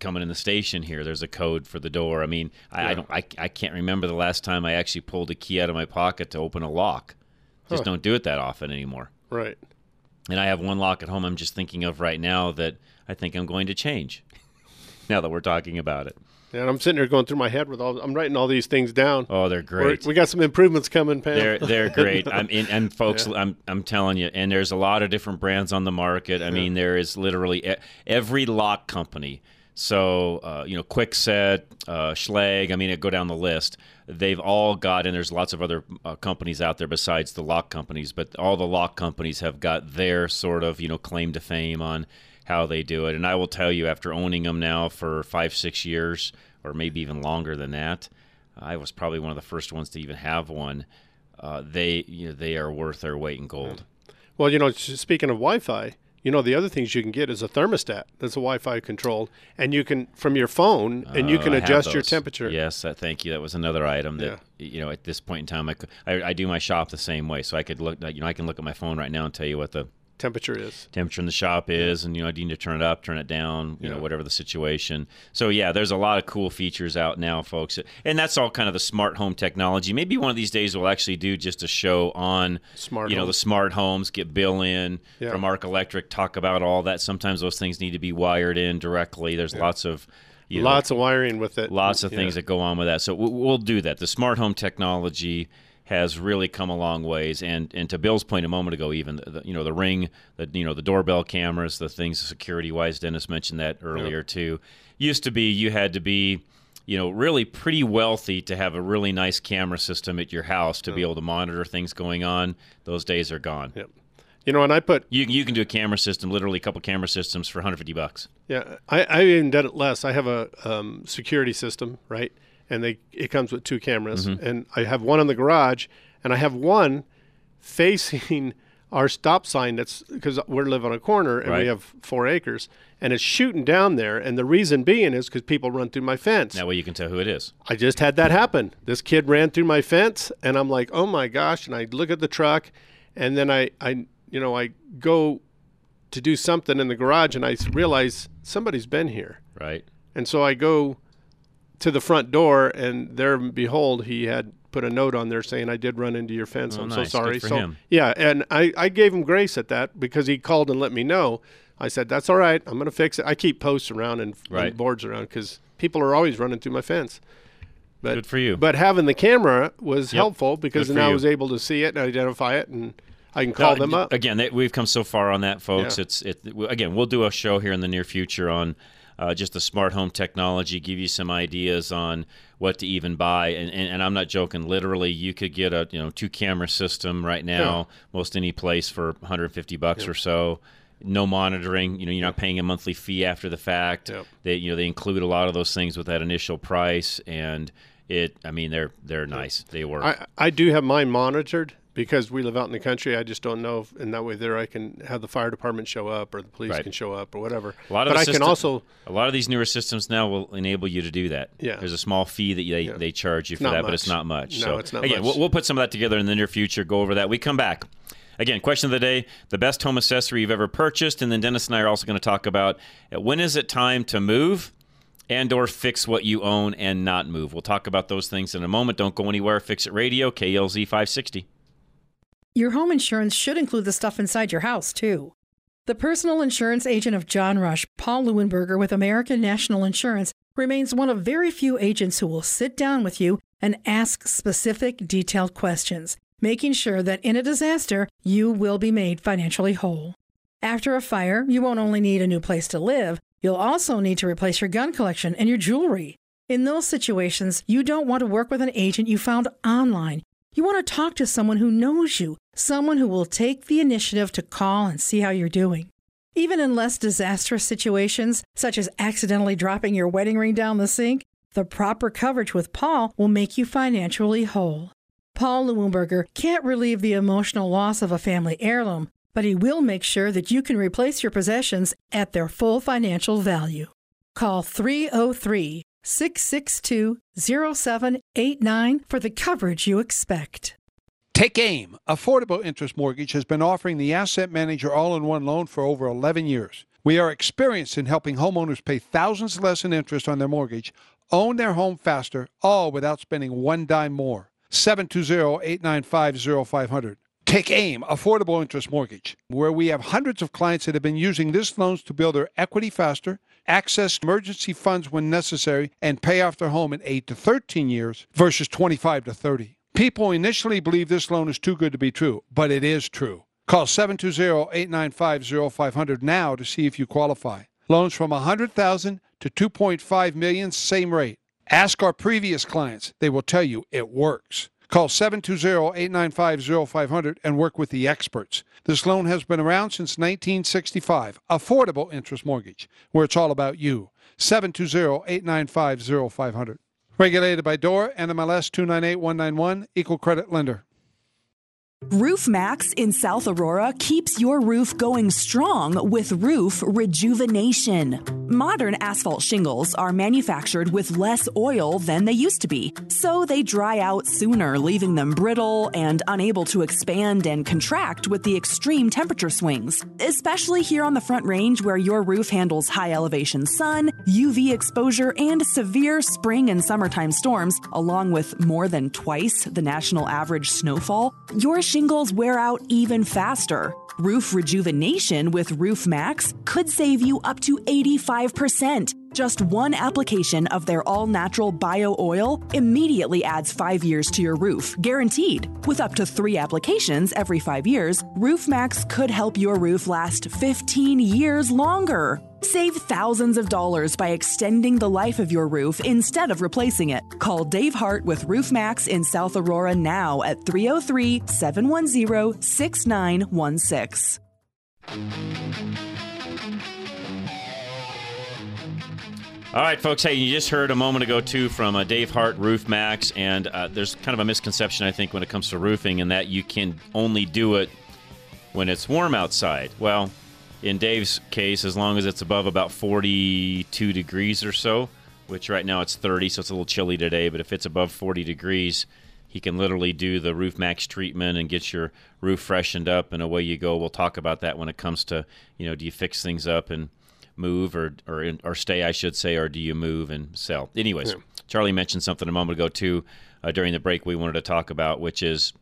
Speaker 5: Coming in the station here, there's a code for the door. I mean, I, I don't I, I can't remember the last time I actually pulled a key out of my pocket to open a lock. Just
Speaker 6: Huh.
Speaker 5: don't do it that often anymore.
Speaker 6: Right.
Speaker 5: And I have one lock at home I'm just thinking of right now that I think I'm going to change. now that we're talking about it.
Speaker 6: And I'm sitting there going through my head with all. I'm writing all these things down.
Speaker 5: Oh, they're
Speaker 6: We're-
Speaker 5: great.
Speaker 6: we got some improvements coming, Pam.
Speaker 5: They're they're great. I'm in, and folks,
Speaker 6: Yeah.
Speaker 5: I'm I'm telling you, and there's a lot of different brands on the market. I mean, there is literally every lock company. So uh, you know, Kwikset, uh, Schlage. I mean, it go down the list. They've all got, and there's lots of other uh, companies out there besides the lock companies, but all the lock companies have got their sort of you know claim to fame on how they do it. And I will tell you, after owning them now for five, six years, or maybe even longer than that, I was probably one of the first ones to even have one. Uh, they you know, they are worth their weight in gold.
Speaker 6: Well, you know, speaking of Wi-Fi, you know, the other things you can get is a thermostat that's a Wi-Fi controlled, and you can from your phone, and you
Speaker 5: Oh,
Speaker 6: can adjust your temperature.
Speaker 5: Yes, that, thank you. That was another item that you know at this point in time I, I I do my shop the same way, so I could look you know I can look at my phone right now and tell you what the
Speaker 6: Temperature is.
Speaker 5: temperature in the shop is, and you know I need to turn it up, turn it down, you know whatever the situation. So yeah, there's a lot of cool features out now, folks, and that's all kind of the smart home technology. Maybe one of these days we'll actually do just a show on
Speaker 6: Smart
Speaker 5: you know
Speaker 6: home.
Speaker 5: the smart homes, get Bill in
Speaker 6: Yeah.
Speaker 5: from Arc Electric, talk about all that. Sometimes those things need to be wired in directly. There's lots of you know,
Speaker 6: Lots of wiring with it.
Speaker 5: lots of
Speaker 6: Yeah.
Speaker 5: things that go on with that. So we'll do that. The smart home technology has really come a long ways, and and to Bill's point a moment ago, even the, you know the ring, the you know the doorbell cameras, the things security wise. Dennis mentioned that earlier too. Used to be you had to be. You know, really pretty wealthy to have a really nice camera system at your house to be able to monitor things going on. Those days are gone.
Speaker 6: Yep. You know, and I put
Speaker 5: You you can do a camera system, literally a couple camera systems for 150 bucks.
Speaker 6: Yeah, I, I even done it less. I have a um, security system, right? And they it comes with two cameras,
Speaker 5: Mhm.
Speaker 6: and I have one in the garage, and I have one facing our stop sign. That's because we live on a corner and
Speaker 5: Right.
Speaker 6: we have four acres, and it's shooting down there. And the reason being is because people run through my fence.
Speaker 5: That way you can tell who it is.
Speaker 6: I just had that happen. This kid ran through my fence, and I'm like, oh my gosh! And I look at the truck, and then I, I, you know, I go to do something in the garage, and I realize somebody's been here.
Speaker 5: Right.
Speaker 6: And so I go to the front door, and there, behold, he had put a note on there saying, "I did run into your fence.
Speaker 5: Oh,
Speaker 6: I'm
Speaker 5: nice.
Speaker 6: so sorry." so
Speaker 5: him.
Speaker 6: yeah, and I, I gave him grace at that because he called and let me know. I said, "That's all right. I'm going to fix it." I keep posts around and, and boards around because people are always running through my fence. But,
Speaker 5: Good for you.
Speaker 6: But having the camera was
Speaker 5: Yep.
Speaker 6: helpful because now I was able to see it and identify it, and I can call
Speaker 5: No,
Speaker 6: them up.
Speaker 5: Again, they, we've come so far on that, folks.
Speaker 6: Yeah.
Speaker 5: It's it. Again, we'll do a show here in the near future on uh, just the smart home technology. Give you some ideas on what to even buy, and, and, and I'm not joking. Literally, you could get a you know two camera system right now, most any place for 150 bucks or so. No monitoring. You know, you're not paying a monthly fee after the fact.
Speaker 6: Yep.
Speaker 5: They you know they include a lot of those things with that initial price, and it. I mean, they're they're nice. They work.
Speaker 6: I, I do have mine monitored because we live out in the country. I just don't know, if, and that way there I can have the fire department show up or the police
Speaker 5: Right.
Speaker 6: can show up or whatever.
Speaker 5: A lot of
Speaker 6: but I
Speaker 5: system-
Speaker 6: can also
Speaker 5: a lot of these newer systems now will enable you to do that.
Speaker 6: Yeah.
Speaker 5: there's a small fee that they, they charge you for
Speaker 6: not
Speaker 5: that, but it's not much.
Speaker 6: No,
Speaker 5: so
Speaker 6: it's not
Speaker 5: again,
Speaker 6: much.
Speaker 5: We'll, we'll put some of that together in the near future. Go over that. We come back. Again, question of the day: the best home accessory you've ever purchased, and then Dennis and I are also going to talk about uh, when is it time to move. And or fix what you own and not move. We'll talk about those things in a moment. Don't go anywhere. Fix It Radio, KLZ 560.
Speaker 8: Your home insurance should include the stuff inside your house, too. The personal insurance agent of John Rush, Paul Leuenberger with American National Insurance, remains one of very few agents who will sit down with you and ask specific, detailed questions, making sure that in a disaster, you will be made financially whole. After a fire, you won't only need a new place to live, you'll also need to replace your gun collection and your jewelry. In those situations, you don't want to work with an agent you found online. You want to talk to someone who knows you, someone who will take the initiative to call and see how you're doing. Even in less disastrous situations, such as accidentally dropping your wedding ring down the sink, the proper coverage with Paul will make you financially whole. Paul Leuenberger can't relieve the emotional loss of a family heirloom, but he will make sure that you can replace your possessions at their full financial value. Call 303 662 0789 for the coverage you expect.
Speaker 2: Take AIM. Affordable Interest Mortgage has been offering the Asset Manager all in one loan for over 11 years. We are experienced in helping homeowners pay thousands less in interest on their mortgage, own their home faster, all without spending one dime more. 720-895-0500. Take AIM, Affordable Interest Mortgage, where we have hundreds of clients that have been using this loans to build their equity faster, access emergency funds when necessary, and pay off their home in 8 to 13 years versus 25 to 30. People initially believe this loan is too good to be true, but it is true. Call 720-895-0500 now to see if you qualify. Loans from 100,000 to 2.5 million, same rate. Ask our previous clients. They will tell you it works. Call 720-895-0500 and work with the experts. This loan has been around since 1965. Affordable interest mortgage, where it's all about you. 720-895-0500. Regulated by DORA, NMLS 298191, Equal Credit Lender.
Speaker 12: Roof Max in South Aurora keeps your roof going strong with roof rejuvenation. Modern asphalt shingles are manufactured with less oil than they used to be, so they dry out sooner, leaving them brittle and unable to expand and contract with the extreme temperature swings. Especially here on the Front Range, where your roof handles high elevation sun, UV exposure, and severe spring and summertime storms, along with more than twice the national average snowfall. Your shingles wear out even faster. Roof rejuvenation with Roof Max could save you up to 85%. Just one application of their all natural bio oil immediately adds five years to your roof, guaranteed. With up to three applications every five years, Roof Max could help your roof last 15 years longer. Save thousands of dollars by extending the life of your roof instead of replacing it. Call Dave Hart with Roof Max in South Aurora now at 303 710 6916.
Speaker 5: All right, folks. Hey, you just heard a moment ago too from uh, Dave Hart, Roof Max, and uh, there's kind of a misconception I think when it comes to roofing, in that you can only do it when it's warm outside. Well, in Dave's case, as long as it's above about 42 degrees or so, which right now it's 30, so it's a little chilly today. But if it's above 40 degrees, he can literally do the Roof Max treatment and get your roof freshened up, and away you go. We'll talk about that when it comes to you know, do you fix things up and move or or or stay, I should say, or do you move and sell? Anyways, yeah. Charlie mentioned something a moment ago too uh, during the break we wanted to talk about, which is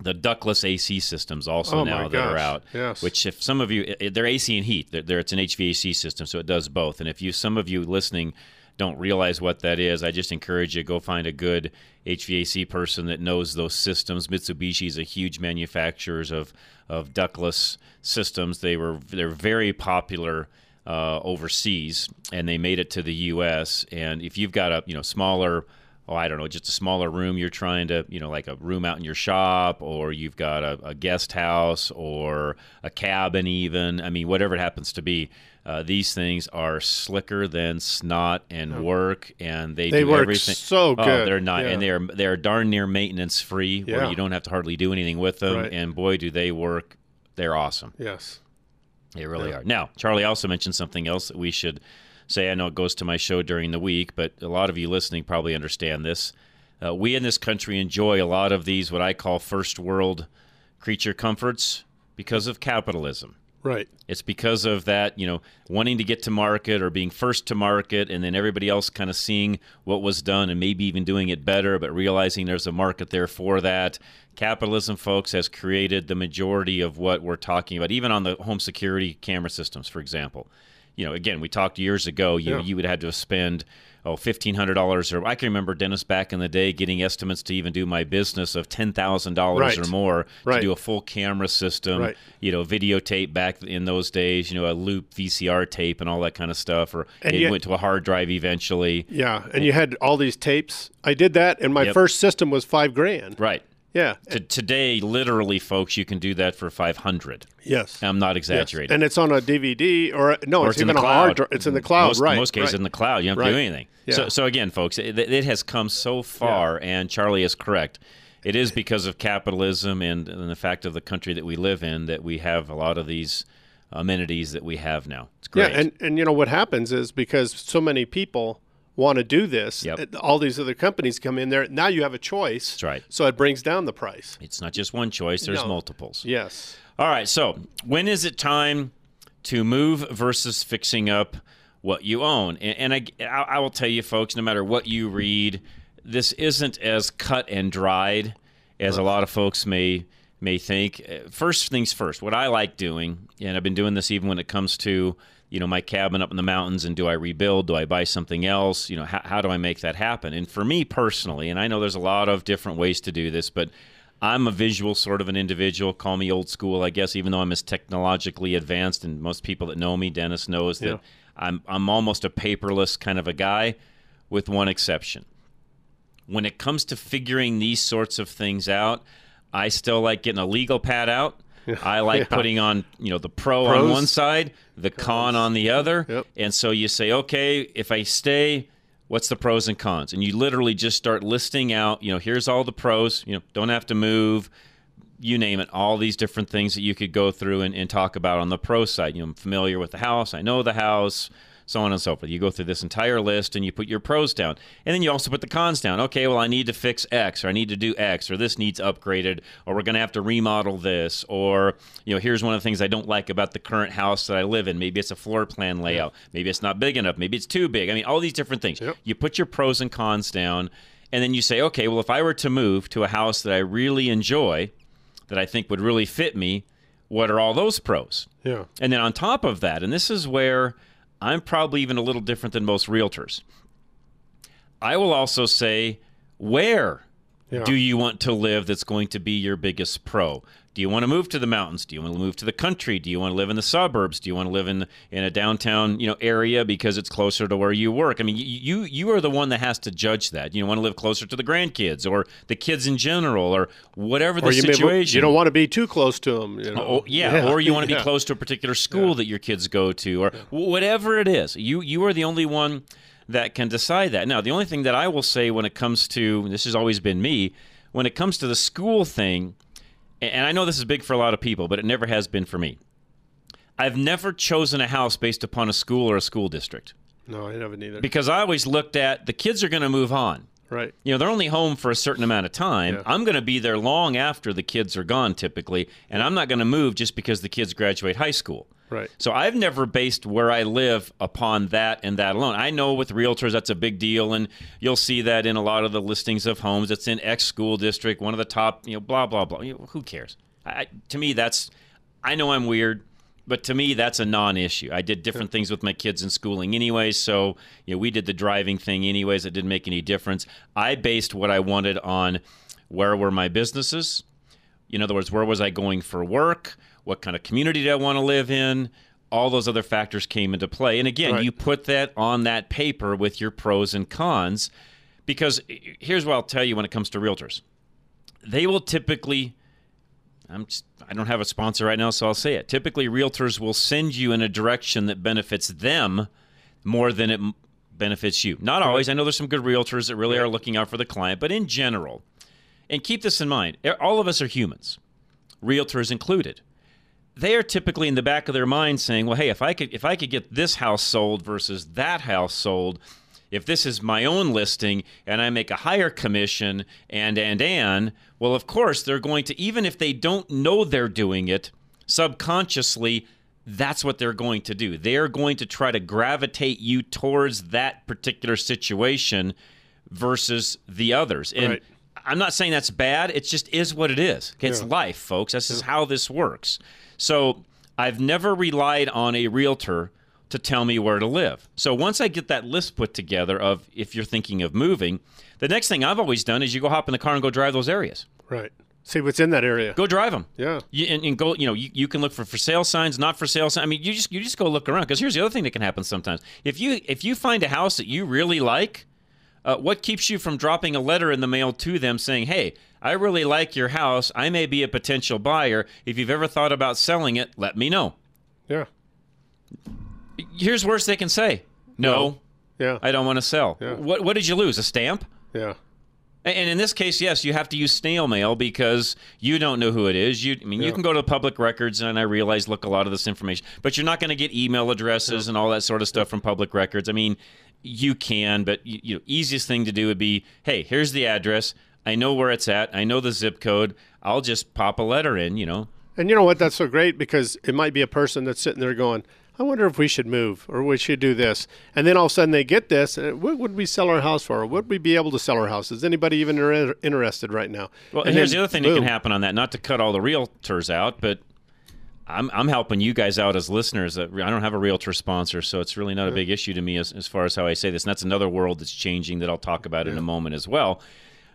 Speaker 5: the ductless AC systems also
Speaker 6: oh
Speaker 5: now that
Speaker 6: gosh.
Speaker 5: are out.
Speaker 6: Yes.
Speaker 5: Which, if some of you, they're AC and heat. They're, they're, it's an HVAC system, so it does both. And if you, some of you listening, don't realize what that is, I just encourage you go find a good HVAC person that knows those systems. Mitsubishi is a huge manufacturer of of ductless systems. They were they're very popular uh, overseas, and they made it to the U.S. And if you've got a you know smaller oh, I don't know, just a smaller room you're trying to, you know, like a room out in your shop, or you've got a, a guest house or a cabin, even. I mean, whatever it happens to be. Uh, these things are slicker than snot and work, and they,
Speaker 6: they
Speaker 5: do
Speaker 6: work
Speaker 5: everything.
Speaker 6: so
Speaker 5: oh,
Speaker 6: good.
Speaker 5: they're not,
Speaker 6: yeah.
Speaker 5: and they're they're darn near maintenance free,
Speaker 6: Yeah.
Speaker 5: where you don't have to hardly do anything with them.
Speaker 6: Right.
Speaker 5: And boy, do they work! They're awesome.
Speaker 6: Yes.
Speaker 5: They really
Speaker 6: Yeah.
Speaker 5: are. Now, Charlie also mentioned something else that we should say. I know it goes to my show during the week, but a lot of you listening probably understand this. Uh, we in this country enjoy a lot of these, what I call first world creature comforts, because of capitalism.
Speaker 6: Right.
Speaker 5: It's because of that, you know, wanting to get to market or being first to market, and then everybody else kind of seeing what was done and maybe even doing it better, but realizing there's a market there for that. Capitalism, folks, has created the majority of what we're talking about, even on the home security camera systems, for example. You know, again, we talked years ago, you,
Speaker 6: Yeah.
Speaker 5: you would have to spend oh fifteen hundred dollars or I can remember Dennis back in the day getting estimates to even do my business of ten thousand dollars
Speaker 6: Right.
Speaker 5: or more
Speaker 6: Right.
Speaker 5: to do a full camera system,
Speaker 6: Right.
Speaker 5: you know, videotape back in those days, you know, a loop VCR tape and all that kind of stuff, or
Speaker 6: And
Speaker 5: it
Speaker 6: yet-
Speaker 5: went to a hard drive eventually.
Speaker 6: Yeah, and you had all these tapes. I did that, and my
Speaker 5: Yep.
Speaker 6: first system was five grand.
Speaker 5: Right.
Speaker 6: Yeah.
Speaker 5: T- today, literally, folks, you can do that for 500
Speaker 6: Yes.
Speaker 5: I'm not
Speaker 6: Yes.
Speaker 5: exaggerating.
Speaker 6: And it's on a DVD or no,
Speaker 5: Or
Speaker 6: it's,
Speaker 5: in
Speaker 6: even a hard drive. It's in the cloud,
Speaker 5: most,
Speaker 6: right?
Speaker 5: In most cases,
Speaker 6: right.
Speaker 5: in the cloud, you don't have to do anything.
Speaker 6: Yeah.
Speaker 5: So, so again, folks, it, it has come so far, and Charlie is correct. It is because of capitalism and, and the fact of the country that we live in that we have a lot of these amenities that we have now. It's great.
Speaker 6: Yeah, and and you know what happens is because so many people want to do this,
Speaker 5: Yep.
Speaker 6: uh, all these other companies come in there. Now you have a choice.
Speaker 5: That's right.
Speaker 6: So it brings down the price.
Speaker 5: It's not just one choice, there's
Speaker 6: No.
Speaker 5: multiples.
Speaker 6: Yes.
Speaker 5: All right. So, when is it time to move versus fixing up what you own? And, and I, I will tell you, folks, no matter what you read, this isn't as cut and dried as a lot of folks may may think. Uh, First things first. What I like doing, and I've been doing this even when it comes to you know my cabin up in the mountains and do I rebuild? Do I buy something else? You know, how, how do I make that happen? And for me personally, and I know there's a lot of different ways to do this, but I'm a visual sort of an individual. Call me old school, I guess, even though I'm as technologically advanced. And most people that know me, Dennis knows that
Speaker 6: Yeah.
Speaker 5: I'm I'm almost a paperless kind of a guy, with one exception. When it comes to figuring these sorts of things out, I still like getting a legal pad out. I like
Speaker 6: Yeah.
Speaker 5: putting on, you know, the pro on one side, the con on the other. And so you say, okay, if I stay, what's the pros and cons? And you literally just start listing out, you know, here's all the pros, you know, don't have to move, you name it, all these different things that you could go through and, and talk about on the pro side. You know, I'm familiar with the house, I know the house, so on and so forth. You go through this entire list and you put your pros down. And then you also put the cons down. Okay, well, I need to fix X, or I need to do X, or this needs upgraded, or we're going to have to remodel this, or, you know, here's one of the things I don't like about the current house that I live in. Maybe it's a floor plan layout. Maybe it's not big enough. Maybe it's too big. I mean, all these different things. You put your pros and cons down, and then you say, okay, well, if I were to move to a house that I really enjoy, that I think would really fit me, what are all those pros?
Speaker 6: Yeah.
Speaker 5: And then on top of that, and this is where I'm probably even a little different than most realtors, I will also say, where
Speaker 6: Yeah.
Speaker 5: do you want to live that's going to be your biggest pro? Do you want to move to the mountains? Do you want to move to the country? Do you want to live in the suburbs? Do you want to live in in a downtown, you know, area because it's closer to where you work? I mean, you you, are the one that has to judge that. You want to live closer to the grandkids or the kids in general or whatever the
Speaker 6: or you may-
Speaker 5: situation.
Speaker 6: you don't want to be too close to them. You know?
Speaker 5: Oh, yeah. or you want to be
Speaker 6: Yeah.
Speaker 5: close to a particular school that your kids go to, or whatever it is. You you are the only one that can decide that. Now, the only thing that I will say when it comes to this has always been me when it comes to the school thing, and I know this is big for a lot of people, but it never has been for me. I've never chosen a house based upon a school or a school district
Speaker 6: No, I haven't either.
Speaker 5: because I always looked at the kids are going to move on.
Speaker 6: Right.
Speaker 5: You know, they're only home for a certain amount of time. I'm going to be there long after the kids are gone, typically, and I'm not going to move just because the kids graduate high school.
Speaker 6: Right.
Speaker 5: So I've never based where I live upon that and that alone. I know with realtors that's a big deal, and you'll see that in a lot of the listings of homes. It's in X school district, one of the top, you know, blah blah blah. You know, who cares? I, to me, that's. I know I'm weird, but to me, that's a non-issue. I did different things with my kids in schooling, anyways. So you know, we did the driving thing, anyways. It didn't make any difference. I based what I wanted on where were my businesses. In other words, where was I going for work? What kind of community did I want to live in? All those other factors came into play. And again,
Speaker 6: Right.
Speaker 5: you put that on that paper with your pros and cons. Because here's what I'll tell you when it comes to realtors they will typically. I'm just, I don't have a sponsor right now, so I'll say it. Typically, realtors will send you in a direction that benefits them more than it benefits you. Not always. I know there's some good realtors that really are looking out for the client, but in general, and keep this in mind, all of us are humans, realtors included. They are typically in the back of their mind saying, "Well, hey, if I could if I could get this house sold versus that house sold, if this is my own listing and I make a higher commission and and and, well, of course, they're going to even if they don't know they're doing it, subconsciously that's what they're going to do. They're going to try to gravitate you towards that particular situation versus the others. And
Speaker 6: Right.
Speaker 5: I'm not saying that's bad. It just is what it is. Okay, It's life, folks. This is how this works. So I've never relied on a realtor to tell me where to live. So once I get that list put together of if you're thinking of moving, the next thing I've always done is you go hop in the car and go drive those areas.
Speaker 6: Right. See what's in that area.
Speaker 5: Go drive them.
Speaker 6: Yeah.
Speaker 5: You, and, and go, you know, you, you can look for for sale signs, not for sale signs. I mean, you just you just go look around because here's the other thing that can happen sometimes. If you if you find a house that you really like, uh, what keeps you from dropping a letter in the mail to them saying, "Hey, I really like your house. I may be a potential buyer. If you've ever thought about selling it, let me know.
Speaker 6: Yeah.
Speaker 5: Here's worse they can say. No.
Speaker 6: Yeah.
Speaker 5: I don't want to sell.
Speaker 6: Yeah.
Speaker 5: What what did you lose? A stamp?
Speaker 6: Yeah.
Speaker 5: And in this case, yes, you have to use snail mail because you don't know who it is. You, I mean, you can go to the public records, and I realize, look, a lot of this information, but you're not going to get email addresses and all that sort of stuff from public records. I mean, you can, but you, you know, easiest thing to do would be, hey, here's the address. I know where it's at. I know the zip code. I'll just pop a letter in. You know,
Speaker 6: And you know what? That's so great because it might be a person that's sitting there going, I wonder if we should move or we should do this. And then all of a sudden they get this. What would we sell our house for? Would we be able to sell our house? Is anybody even inter- interested right now?
Speaker 5: Well, and, here's
Speaker 6: then,
Speaker 5: the other thing that can happen on that. Not to cut all the realtors out, but I'm I'm helping you guys out as listeners. Uh, I don't have a realtor sponsor, so it's really not a big issue to me as, as far as how I say this. And that's another world that's changing that I'll talk about in a moment as well.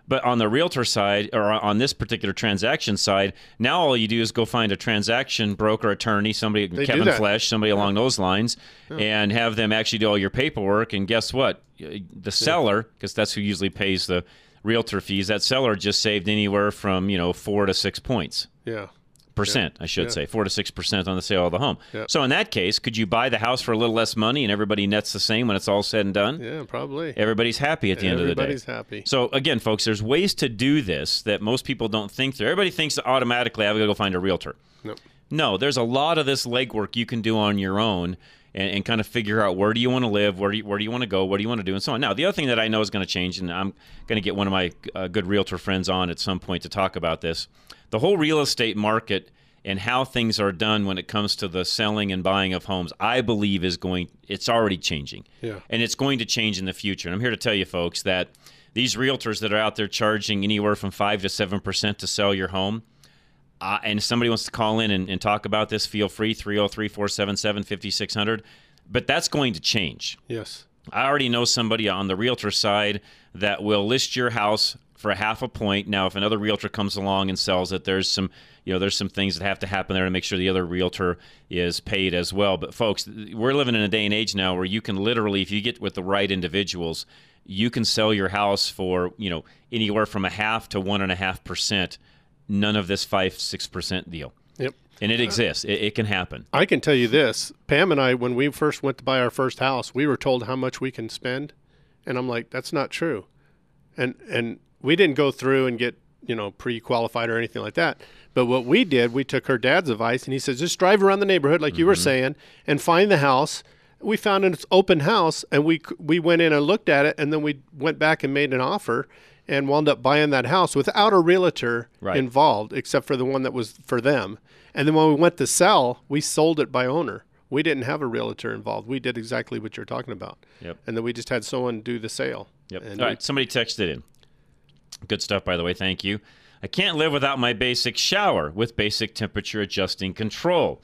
Speaker 5: But on the realtor side, or on this particular transaction side, now all you do is go find a transaction broker, attorney, somebody,
Speaker 6: They
Speaker 5: Kevin. Flesh, somebody along those lines, and have them actually do all your paperwork. And guess what? The seller, because that's who usually pays the realtor fees, that seller just saved anywhere from you know four to six points
Speaker 6: Yeah.
Speaker 5: Percent, I should
Speaker 6: Yeah.
Speaker 5: say, four to six percent on the sale of the home.
Speaker 6: Yeah.
Speaker 5: So in that case, could you buy the house for a little less money and everybody nets the same when it's all said and done?
Speaker 6: Yeah, probably.
Speaker 5: Everybody's happy at the end of the day.
Speaker 6: Everybody's happy.
Speaker 5: So again, folks, there's ways to do this that most people don't think through. Everybody thinks that automatically I've got to go find a realtor.
Speaker 6: No.
Speaker 5: No, there's a lot of this legwork you can do on your own and, and kind of figure out where do you want to live, where do you, where do you want to go, what do you want to do, and so on. Now, the other thing that I know is going to change, and I'm going to get one of my uh, good realtor friends on at some point to talk about this. The whole real estate market and how things are done when it comes to the selling and buying of homes, I believe is going. It's already changing
Speaker 6: Yeah.
Speaker 5: and it's going to change in the future. And I'm here to tell you, folks, that these realtors that are out there charging anywhere from five to seven percent to sell your home, uh, and if somebody wants to call in and, and talk about this, feel free 303 477 5600. But that's going to change.
Speaker 6: Yes.
Speaker 5: I already know somebody on the realtor side that will list your house for a half a point. Now, if another realtor comes along and sells it, there's some, you know, there's some things that have to happen there to make sure the other realtor is paid as well. But folks, we're living in a day and age now where you can literally, if you get with the right individuals, you can sell your house for, you know, anywhere from a half to one and a half percent. None of this five, six percent deal.
Speaker 6: Yep.
Speaker 5: And it exists. It, it can happen.
Speaker 6: I can tell you this. Pam and I, when we first went to buy our first house, we were told how much we can spend. And I'm like, that's not true. And and we didn't go through and get, you know, pre qualified or anything like that. But what we did, we took her dad's advice and he says, just drive around the neighborhood, like you were mm-hmm. saying, and find the house. We found an open house and we we went in and looked at it and then we went back and made an offer and wound up buying that house without a realtor
Speaker 5: Right.
Speaker 6: involved except for the one that was for them. And then when we went to sell, we sold it by owner. We didn't have a realtor involved. We did exactly what you're talking about.
Speaker 5: Yep.
Speaker 6: And then we just had someone do the sale.
Speaker 5: Yep. All
Speaker 6: we-
Speaker 5: Somebody texted in. Good stuff, by the way. Thank you. I can't live without my basic shower with basic temperature adjusting control.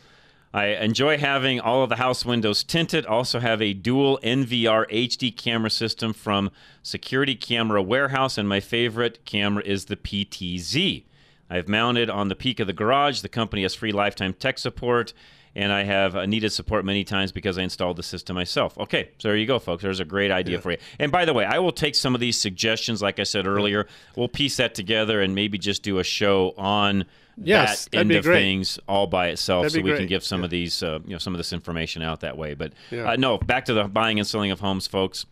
Speaker 5: I enjoy having all of the house windows tinted. Also have a dual NVR HD camera system from Security Camera Warehouse, and my favorite camera is the PTZ. I've mounted on the peak of the garage. The company has free lifetime tech support, and I have uh, needed support many times because I installed the system myself. Okay, so there you go, folks. There's a great idea for you. And by the way, I will take some of these suggestions, like I said earlier. We'll piece that together and maybe just do a show on
Speaker 6: Yes,
Speaker 5: that end of
Speaker 6: great.
Speaker 5: things all by itself,
Speaker 6: That'd
Speaker 5: so we can give some of these, uh, you know, some of this information out that way. But
Speaker 6: Yeah.
Speaker 5: uh, no, back to the buying and selling of homes, folks.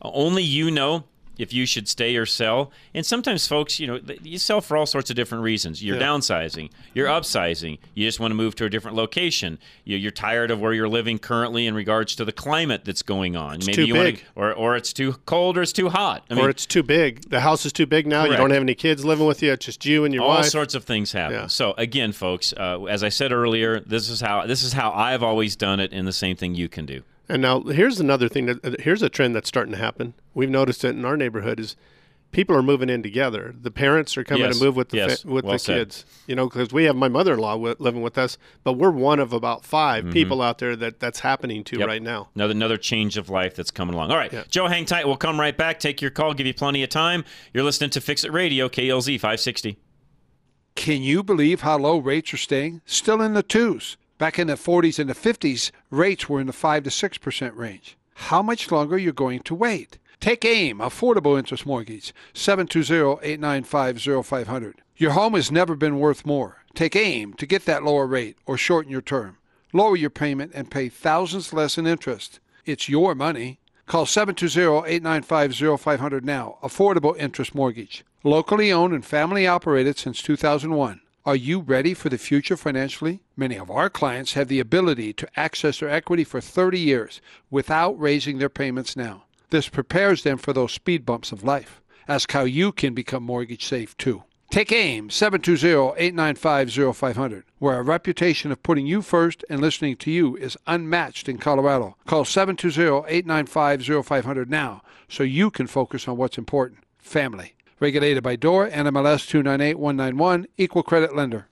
Speaker 5: Only you know if you should stay or sell. And sometimes, folks, you know, you sell for all sorts of different reasons. You're
Speaker 6: Yeah.
Speaker 5: downsizing, you're upsizing, you just want to move to a different location. You- You're tired of where you're living currently in regards to the climate that's going on. Maybe
Speaker 6: too big.
Speaker 5: to, or or it's too cold or it's too hot. I mean,
Speaker 6: or it's too big. The house is too big now. You don't have any kids living with you. It's just you and your
Speaker 5: all
Speaker 6: wife.
Speaker 5: sorts of things happen.
Speaker 6: Yeah.
Speaker 5: So again, folks, uh, as I said earlier, this is how this is how I've always done it, and the same thing you can do.
Speaker 6: And now here's another thing that uh, here's a trend that's starting to happen. We've noticed it in our neighborhood is people are moving in together. The parents are coming
Speaker 5: Yes,
Speaker 6: to move with the
Speaker 5: yes,
Speaker 6: fa- with
Speaker 5: well
Speaker 6: the
Speaker 5: said.
Speaker 6: kids. You know, because we have my mother-in-law wi- living with us, but we're one of about 5 people out there that that's happening to
Speaker 5: Mm-hmm. Yep.
Speaker 6: right now.
Speaker 5: Another another change of life that's coming along. All right,
Speaker 6: Yeah.
Speaker 5: Joe, hang tight. We'll come right back. Take your call. Give you plenty of time. You're listening to Fix It Radio, KLZ 560.
Speaker 2: Can you believe how low rates are staying? Still in the twos. Back in the 40s and the 50s, rates were in the 5 to 6% range. How much longer are you going to wait? Take AIM, Affordable Interest Mortgage, 720-895-0500. Your home has never been worth more. Take AIM to get that lower rate or shorten your term. Lower your payment and pay thousands less in interest. It's your money. Call 720-895-0500 now. Affordable Interest Mortgage. Locally owned and family operated since 2001. Are you ready for the future financially? Many of our clients have the ability to access their equity for 30 years without raising their payments now. This prepares them for those speed bumps of life. Ask how you can become mortgage safe too. Take AIM 720-895-0500, where a reputation of putting you first and listening to you is unmatched in Colorado. Call 720-895-0500 now so you can focus on what's important, family. Regulated by DORA, NMLS 298191, Equal Credit Lender.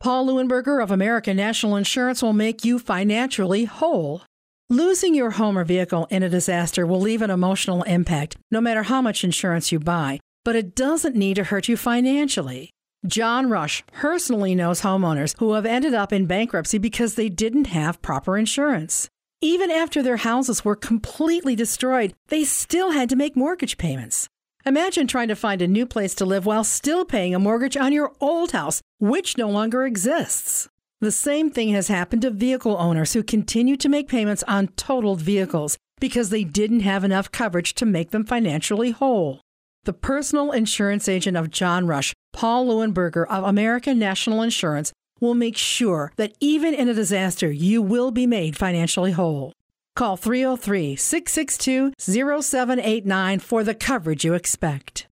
Speaker 8: Paul Leuenberger of American National Insurance will make you financially whole. Losing your home or vehicle in a disaster will leave an emotional impact, no matter how much insurance you buy, but it doesn't need to hurt you financially. John Rush personally knows homeowners who have ended up in bankruptcy because they didn't have proper insurance. Even after their houses were completely destroyed, they still had to make mortgage payments. Imagine trying to find a new place to live while still paying a mortgage on your old house, which no longer exists. The same thing has happened to vehicle owners who continue to make payments on totaled vehicles because they didn't have enough coverage to make them financially whole. The personal insurance agent of John Rush, Paul Leuenberger of American National Insurance, will make sure that even in a disaster, you will be made financially whole. Call 303 662 0789 for the coverage you expect.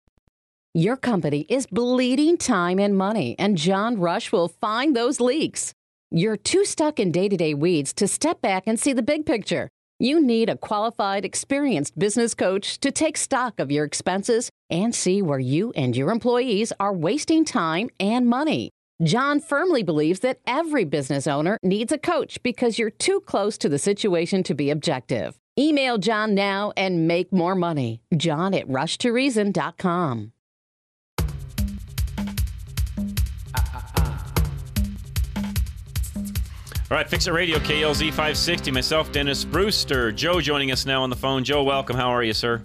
Speaker 9: Your company is bleeding time and money, and John Rush will find those leaks. You're too stuck in day to day weeds to step back and see the big picture. You need a qualified, experienced business coach to take stock of your expenses and see where you and your employees are wasting time and money. John firmly believes that every business owner needs a coach because you're too close to the situation to be objective. Email John now and make more money. John at rushtoreason.com.
Speaker 5: All right, Fix It Radio, KLZ 560. Myself, Dennis Brewster. Joe joining us now on the phone. Joe, welcome. How are you, sir?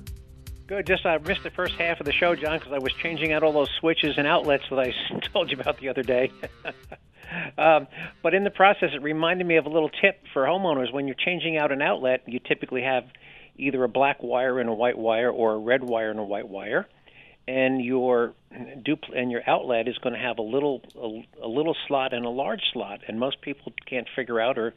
Speaker 13: Good. Just I missed the first half of the show, John, because I was changing out all those switches and outlets that I told you about the other day. um, but in the process, it reminded me of a little tip for homeowners. When you're changing out an outlet, you typically have either a black wire and a white wire, or a red wire and a white wire and your dupl- and your outlet is going to have a little a, a little slot and a large slot, and most people can't figure out or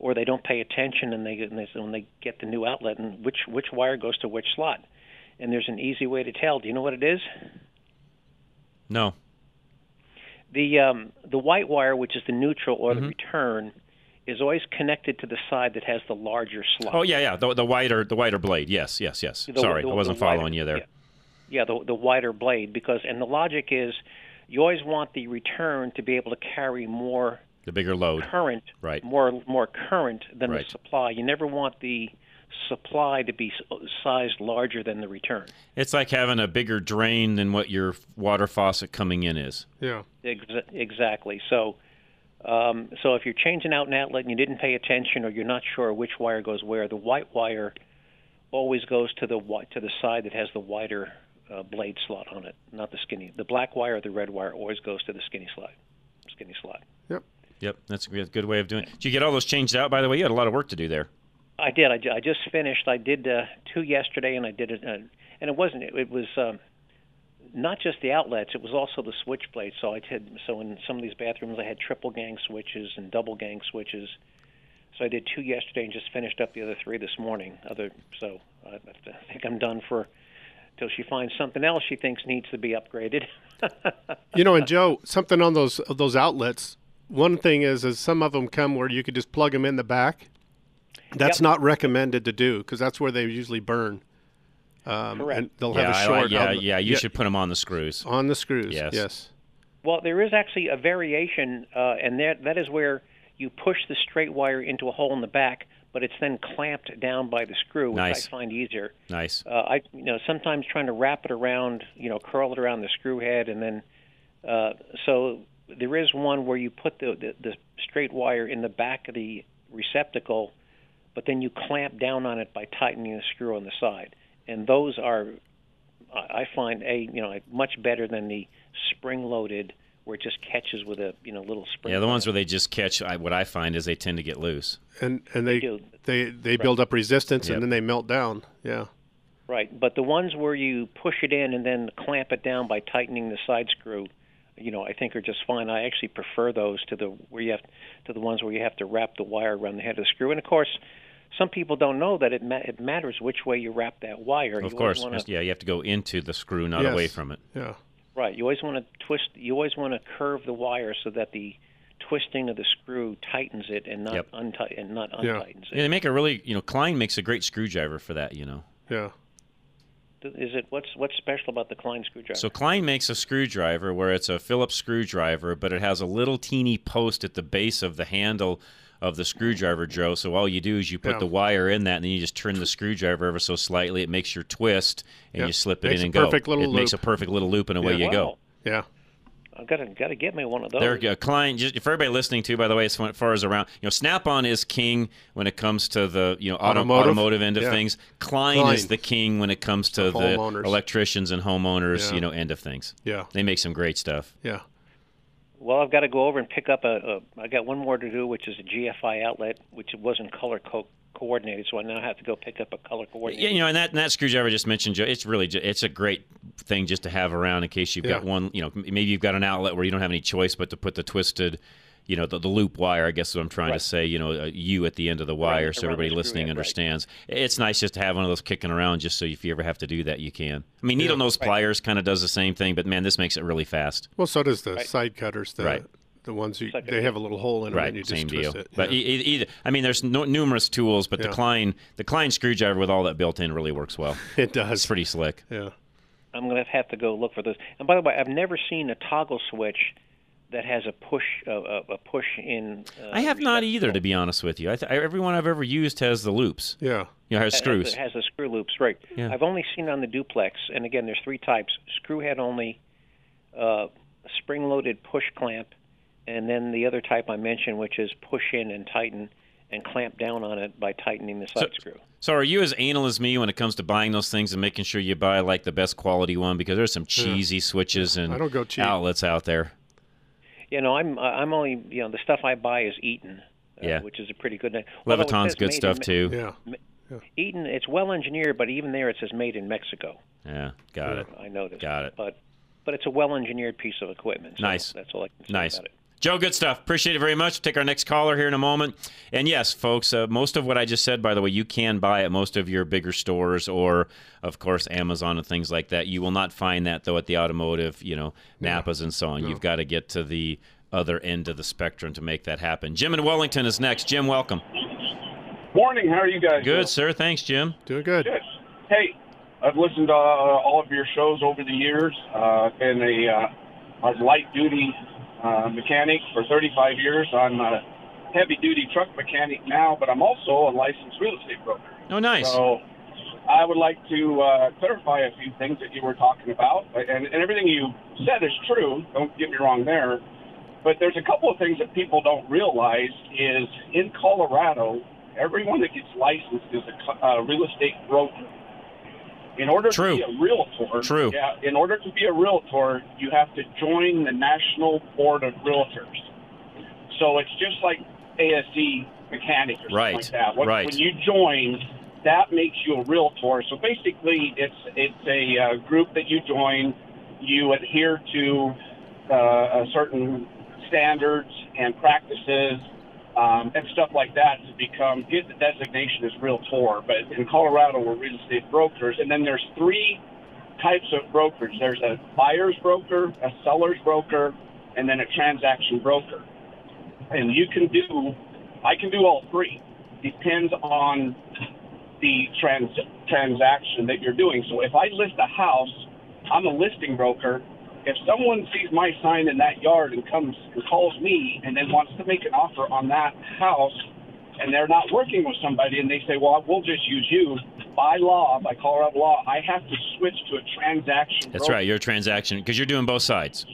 Speaker 13: or they don't pay attention and they, and they when they get the new outlet and which which wire goes to which slot. And there's an easy way to tell. Do you know what it is?
Speaker 5: No.
Speaker 13: The um, the white wire, which is the neutral or
Speaker 5: Mhm.
Speaker 13: the return, is always connected to the side that has the larger slot.
Speaker 5: Oh yeah, yeah. The, the wider the wider blade. Yes, yes, yes.
Speaker 13: The-
Speaker 5: Sorry,
Speaker 13: the-
Speaker 5: I wasn't
Speaker 13: the wider-
Speaker 5: following you there.
Speaker 13: yeah, the the wider blade because and the logic is you always want the return to be able to carry more
Speaker 5: The bigger load.
Speaker 13: current,
Speaker 5: Right.
Speaker 13: more more current than
Speaker 5: Right.
Speaker 13: the supply. You never want the supply to be sized larger than the return.
Speaker 5: It's like having a bigger drain than what your water faucet coming in is.
Speaker 6: Yeah.
Speaker 13: Ex- exactly. So, um, so if you're changing out an outlet and you didn't pay attention, or you're not sure which wire goes where, the white wire always goes to the wi- to the side that has the wider uh, blade slot on it, not the skinny. The black wire or the red wire always goes to the skinny slot. Skinny slot.
Speaker 6: Yep.
Speaker 5: Yep, that's a good good way of doing it. Did you get all those changed out? By the way, you had a lot of work to do there.
Speaker 13: I did. I, I just finished. I did uh, two yesterday, and I did it. Uh, and it wasn't. It, it was um, not just the outlets. It was also the switch plates. So I did. So in some of these bathrooms, I had triple gang switches and double gang switches. So I did two yesterday, and just finished up the other three this morning. Other. So I, I think I'm done for till she finds something else she thinks needs to be upgraded.
Speaker 6: You know, and Joe, something on those those outlets. One thing is, is some of them come where you could just plug them in the back. That's
Speaker 13: Yep.
Speaker 6: not recommended to do because that's where they usually burn. Um,
Speaker 13: Correct.
Speaker 6: And they'll
Speaker 5: yeah,
Speaker 6: have a
Speaker 5: I
Speaker 6: short.
Speaker 5: like- yeah,
Speaker 6: outlet.
Speaker 5: yeah. You should put them on the screws.
Speaker 6: on the screws.
Speaker 5: Yes.
Speaker 6: Yes.
Speaker 13: Well, there is actually a variation, uh, and that that is where you push the straight wire into a hole in the back, but it's then clamped down by the screw, which
Speaker 5: Nice.
Speaker 13: I find easier.
Speaker 5: Nice.
Speaker 13: Uh, I you know sometimes trying to wrap it around, you know, curl it around the screw head, and then uh, so there is one where you put the, the the straight wire in the back of the receptacle, but then you clamp down on it by tightening the screw on the side. and those are I I find a you know much better than the spring-loaded where it just catches with a you know little spring.
Speaker 5: Yeah, the ones where they just catch. I, what I find is they tend to get loose.
Speaker 6: And and they
Speaker 13: do.
Speaker 6: they they build up resistance
Speaker 5: Yep.
Speaker 6: and then they melt down. Yeah.
Speaker 13: Right, but the ones where you push it in and then clamp it down by tightening the side screw, you know, I think are just fine. I actually prefer those to the where you have to the ones where you have to wrap the wire around the head of the screw. And of course, some people don't know that it ma- it matters which way you wrap that wire.
Speaker 5: Of
Speaker 13: you
Speaker 5: course,
Speaker 13: wanna,
Speaker 5: yeah, you have to go into the screw, not
Speaker 6: Yes.
Speaker 5: away from it.
Speaker 6: Yeah.
Speaker 13: right. You always want to twist. You always want to curve the wire so that the twisting of the screw tightens it and not
Speaker 5: Yep.
Speaker 13: unti- and not
Speaker 6: Yeah.
Speaker 13: untightens
Speaker 5: Yeah, they make a really, you know, Klein makes a great screwdriver for that. You know.
Speaker 6: Yeah.
Speaker 13: It. Is it what's what's special about the Klein screwdriver?
Speaker 5: So Klein makes a screwdriver where it's a Phillips screwdriver, but it has a little teeny post at the base of the handle of the screwdriver, Joe. So all you do is you put
Speaker 6: Yeah.
Speaker 5: the wire in that, and then you just turn the screwdriver ever so slightly. It makes your twist, and
Speaker 6: Yeah.
Speaker 5: you slip it
Speaker 6: Makes
Speaker 5: in and go.
Speaker 6: perfect little
Speaker 5: it makes a perfect little loop, and away
Speaker 6: Yeah.
Speaker 5: you go.
Speaker 6: Yeah.
Speaker 13: I've got to got to get me one of those.
Speaker 5: There, uh, Klein. Just for everybody listening too, by the way, as far as around, you know, Snap-on is king when it comes to the you know auto,
Speaker 6: Automotive?
Speaker 5: automotive end of
Speaker 6: Yeah.
Speaker 5: things. Klein,
Speaker 6: Klein.
Speaker 5: is the king when it comes to
Speaker 6: For
Speaker 5: the
Speaker 6: homeowners.
Speaker 5: electricians and homeowners,
Speaker 6: Yeah.
Speaker 5: you know, end of things.
Speaker 6: Yeah.
Speaker 5: They make some great stuff.
Speaker 6: Yeah.
Speaker 13: Well, I've got to go over and pick up a, a. I got one more to do, which is a GFI outlet, which wasn't color co- coordinated, so I now have to go pick up a color coordinator.
Speaker 5: Yeah, you know, and that and that screwdriver I just mentioned, Joe, it's really ju- it's a great thing just to have around in case you've got one. You know, maybe you've got an outlet where you don't have any choice but to put the twisted, you know, the, the loop wire. I guess is what I'm trying
Speaker 13: Right.
Speaker 5: to say. You know, a U at the end of the wire, so everybody listening
Speaker 13: head, right.
Speaker 5: understands. It's nice just to have one of those kicking around, just so if you ever have to do that, you can. I mean, needle nose pliers kind of does the same thing, but man, this makes it really fast.
Speaker 6: Well, so does the side cutters. The,
Speaker 5: Right.
Speaker 6: The ones you, they have a little hole in them
Speaker 5: Right,
Speaker 6: and you just
Speaker 5: same
Speaker 6: twist
Speaker 5: deal.
Speaker 6: it.
Speaker 5: But
Speaker 6: yeah.
Speaker 5: e- either, I mean, there's no, numerous tools, but the
Speaker 6: Yeah.
Speaker 5: Klein, the Klein screwdriver with all that built in really works well.
Speaker 6: it does.
Speaker 5: It's pretty slick.
Speaker 6: Yeah.
Speaker 13: I'm going to have to go look for those. And by the way, I've never seen a toggle switch that has a push a, a, a push in. Uh,
Speaker 5: I have not either, to be honest with you. I th- every one I've ever used has the loops.
Speaker 6: Yeah.
Speaker 5: You know, has
Speaker 13: It
Speaker 5: screws.
Speaker 13: Has, it has the screw loops, right?
Speaker 5: Yeah.
Speaker 13: I've only seen on the duplex, and again, there's three types: screw head only, uh, spring-loaded push clamp, and then the other type I mentioned, which is push in and tighten and clamp down on it by tightening the side screw.
Speaker 5: So, are you as anal as me when it comes to buying those things and making sure you buy like the best quality one? Because there's some cheesy switches and
Speaker 6: I don't go cheap.
Speaker 5: outlets out there.
Speaker 13: You know, I'm I'm only you know the stuff I buy is Eaton, uh,
Speaker 5: Yeah.
Speaker 13: which is a pretty good name.
Speaker 5: Leviton's good stuff
Speaker 13: in,
Speaker 5: too.
Speaker 6: Yeah.
Speaker 13: Eaton, it's well engineered, but even there it says made in Mexico.
Speaker 5: Yeah, got it.
Speaker 13: I noticed.
Speaker 5: Got it.
Speaker 13: But but it's a well engineered piece of equipment. So
Speaker 5: Nice.
Speaker 13: That's all I can say
Speaker 5: Nice.
Speaker 13: about it.
Speaker 5: Joe, good stuff. Appreciate it very much. Take our next caller here in a moment. And yes, folks, uh, most of what I just said, by the way, you can buy at most of your bigger stores or, of course, Amazon and things like that. You will not find that, though, at the automotive, you know, Napas and so on. You've got to get to the other end of the spectrum to make that happen. Jim in Wellington is next. Jim, welcome.
Speaker 14: Morning. How are you guys?
Speaker 5: Good, sir. Thanks, Jim.
Speaker 6: Doing good.
Speaker 14: Good. Hey, I've listened to uh, all of your shows over the years. Uh, been a, uh, a light duty uh, mechanic for 35 years. I'm a heavy duty truck mechanic now, but I'm also a licensed real estate broker.
Speaker 5: Oh, nice.
Speaker 14: So I would like to uh, clarify a few things that you were talking about. And, and everything you said is true. Don't get me wrong there. But there's a couple of things that people don't realize is in Colorado, everyone that gets licensed is a uh, real estate broker. In order
Speaker 5: True.
Speaker 14: to be a realtor,
Speaker 5: True.
Speaker 14: yeah, in order to be a realtor, you have to join the National Board of Realtors. So it's just like ASE mechanic or something
Speaker 5: Right,
Speaker 14: like that. When,
Speaker 5: right.
Speaker 14: when you join, that makes you a realtor. So basically, it's it's a uh, group that you join. You adhere to uh, a certain standards and practices um, and stuff like that to become get the designation as realtor. But in Colorado, we're real estate brokers, and then there's three types of brokers. There's a buyer's broker, a seller's broker, and then a transaction broker. And you can do, I can do all three. Depends on the trans, transaction that you're doing. So if I list a house, I'm a listing broker. If someone sees my sign in that yard and comes and calls me and then wants to make an offer on that house, and they're not working with somebody, and they say, "Well, we'll just use you," by law, by Colorado law, I have to switch to a transaction.
Speaker 5: That's
Speaker 14: broker.
Speaker 5: right. You're a transaction because you're doing both sides.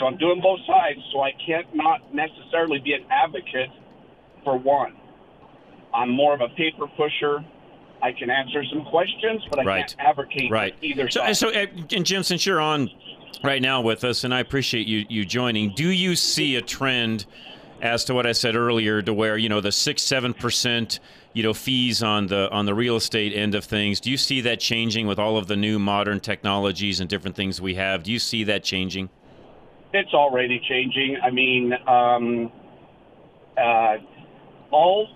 Speaker 14: So I'm doing both sides, so I can't not necessarily be an advocate for one. I'm more of a paper pusher I can answer some questions, but I
Speaker 5: Right.
Speaker 14: can't advocate
Speaker 5: Right.
Speaker 14: either
Speaker 5: So,
Speaker 14: side.
Speaker 5: so uh, and Jim, since you're on right now with us, and I appreciate you you joining, do you see a trend as to what I said earlier, to where you know the six seven percent you know fees on the on the real estate end of things? Do you see that changing with all of the new modern technologies and different things we have? Do you see that changing?
Speaker 14: it's already changing. I mean, um, uh, all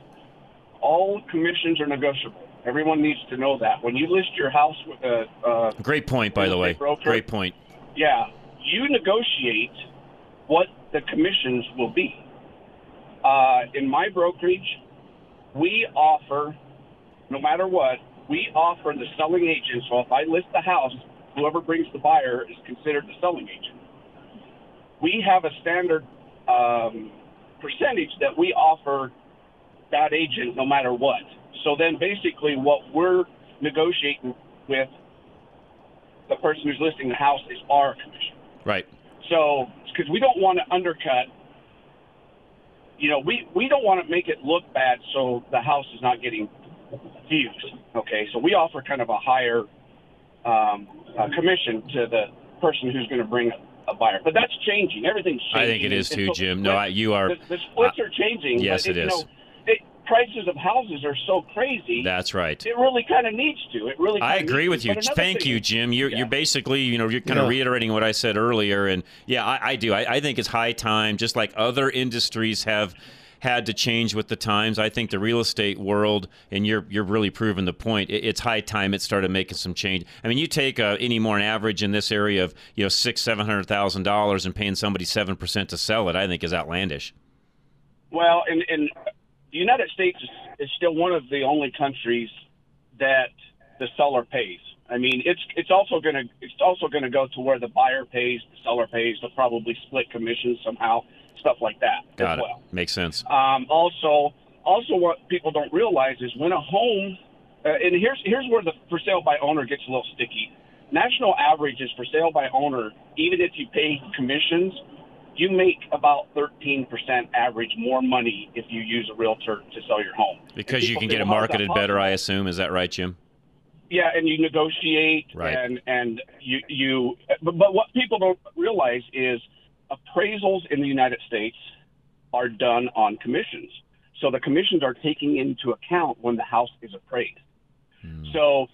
Speaker 14: all commissions are negotiable. Everyone needs to know that. When you list your house with a, uh,
Speaker 5: Great point, by the way.
Speaker 14: broker.
Speaker 5: Great point.
Speaker 14: yeah, you negotiate what the commissions will be. Uh, in my brokerage, we offer, no matter what, we offer the selling agent. So if I list the house, whoever brings the buyer is considered the selling agent. We have a standard um, percentage that we offer that agent no matter what. So then basically what we're negotiating with the person who's listing the house is our commission.
Speaker 5: Right.
Speaker 14: So, because we don't want to undercut, you know, we, we don't want to make it look bad so the house is not getting views. Okay, so we offer kind of a higher um, uh, commission to the person who's going to bring a buyer. But that's changing. Everything's changing.
Speaker 5: I think it is too,
Speaker 14: so
Speaker 5: Jim. No, I, you are.
Speaker 14: The, the splits are changing.
Speaker 5: yes,
Speaker 14: but
Speaker 5: it
Speaker 14: you. Know, it, prices of houses are so crazy.
Speaker 5: That's right.
Speaker 14: It really kind of needs to. It really.
Speaker 5: I agree with
Speaker 14: to.
Speaker 5: you. Thank
Speaker 14: thing
Speaker 5: you, Jim. You're, you're basically, you know, you're kind of
Speaker 6: Yeah.
Speaker 5: reiterating what I said earlier. And yeah, I, I do. I, I think it's high time, just like other industries have had to change with the times. I think the real estate world, and you're you're really proving the point. It, it's high time it started making some change. I mean, you take uh, any more an average in this area of you know six seven hundred thousand dollars and paying somebody seven percent to sell it. I think is outlandish.
Speaker 14: Well, and, and the United States is, is still one of the only countries that the seller pays. I mean, it's it's also going to it's also going to go to where the buyer pays, the seller pays. They'll probably split commissions somehow, stuff like that
Speaker 5: Got
Speaker 14: as
Speaker 5: it.
Speaker 14: well.
Speaker 5: Makes sense.
Speaker 14: Um, also, also what people don't realize is when a home, uh, and here's here's where the for sale by owner gets a little sticky. National average is for sale by owner, even if you pay commissions, you make about 13% average more money if you use a realtor to sell your home.
Speaker 5: Because you can get it
Speaker 14: "Well, how is that
Speaker 5: marketed better. I assume. Is that right, Jim?
Speaker 14: Yeah, and you negotiate,
Speaker 5: Right.
Speaker 14: and and you you. But, but what people don't realize is appraisals in the United States are done on commissions. So the commissions are taking into account when the house is appraised. Hmm. So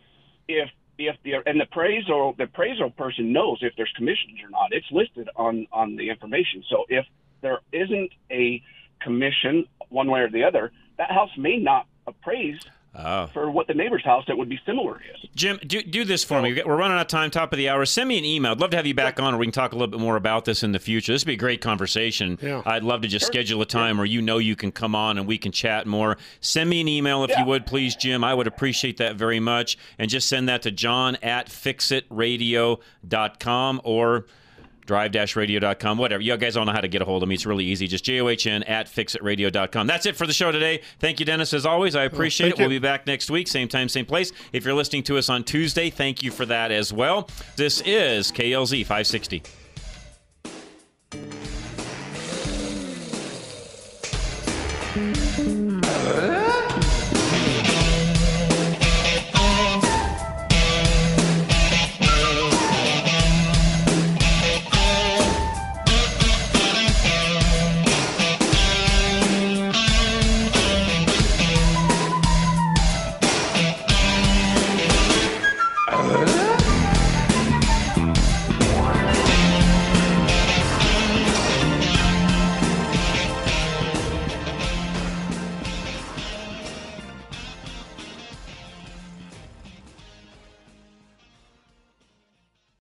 Speaker 14: if if the and the appraisal the appraisal person knows if there's commissions or not, it's listed on on the information. So if there isn't a commission one way or the other, that house may not appraise
Speaker 5: Oh.
Speaker 14: for what the neighbor's house that would be similar is.
Speaker 5: Jim, do, do this for me. We're running out of time, top of the hour. Send me an email. I'd love to have you back on, or we can talk a little bit more about this in the future. This would be a great conversation.
Speaker 6: Yeah.
Speaker 5: I'd love to just schedule a time where you know you can come on and we can chat more. Send me an email if
Speaker 14: Yeah.
Speaker 5: you would, please, Jim. I would appreciate that very much. And just send that to john at fixitradio.com or drive-radio.com, whatever. You guys all know how to get a hold of me. It's really easy. Just J-O-H-N at fixitradio.com. That's it for the show today. Thank you, Dennis, as always. I appreciate
Speaker 6: thank
Speaker 5: it. We'll be back next week, same time, same place. If you're listening to us on Tuesday, thank you for that as well. This is KLZ 560.
Speaker 4: Uh,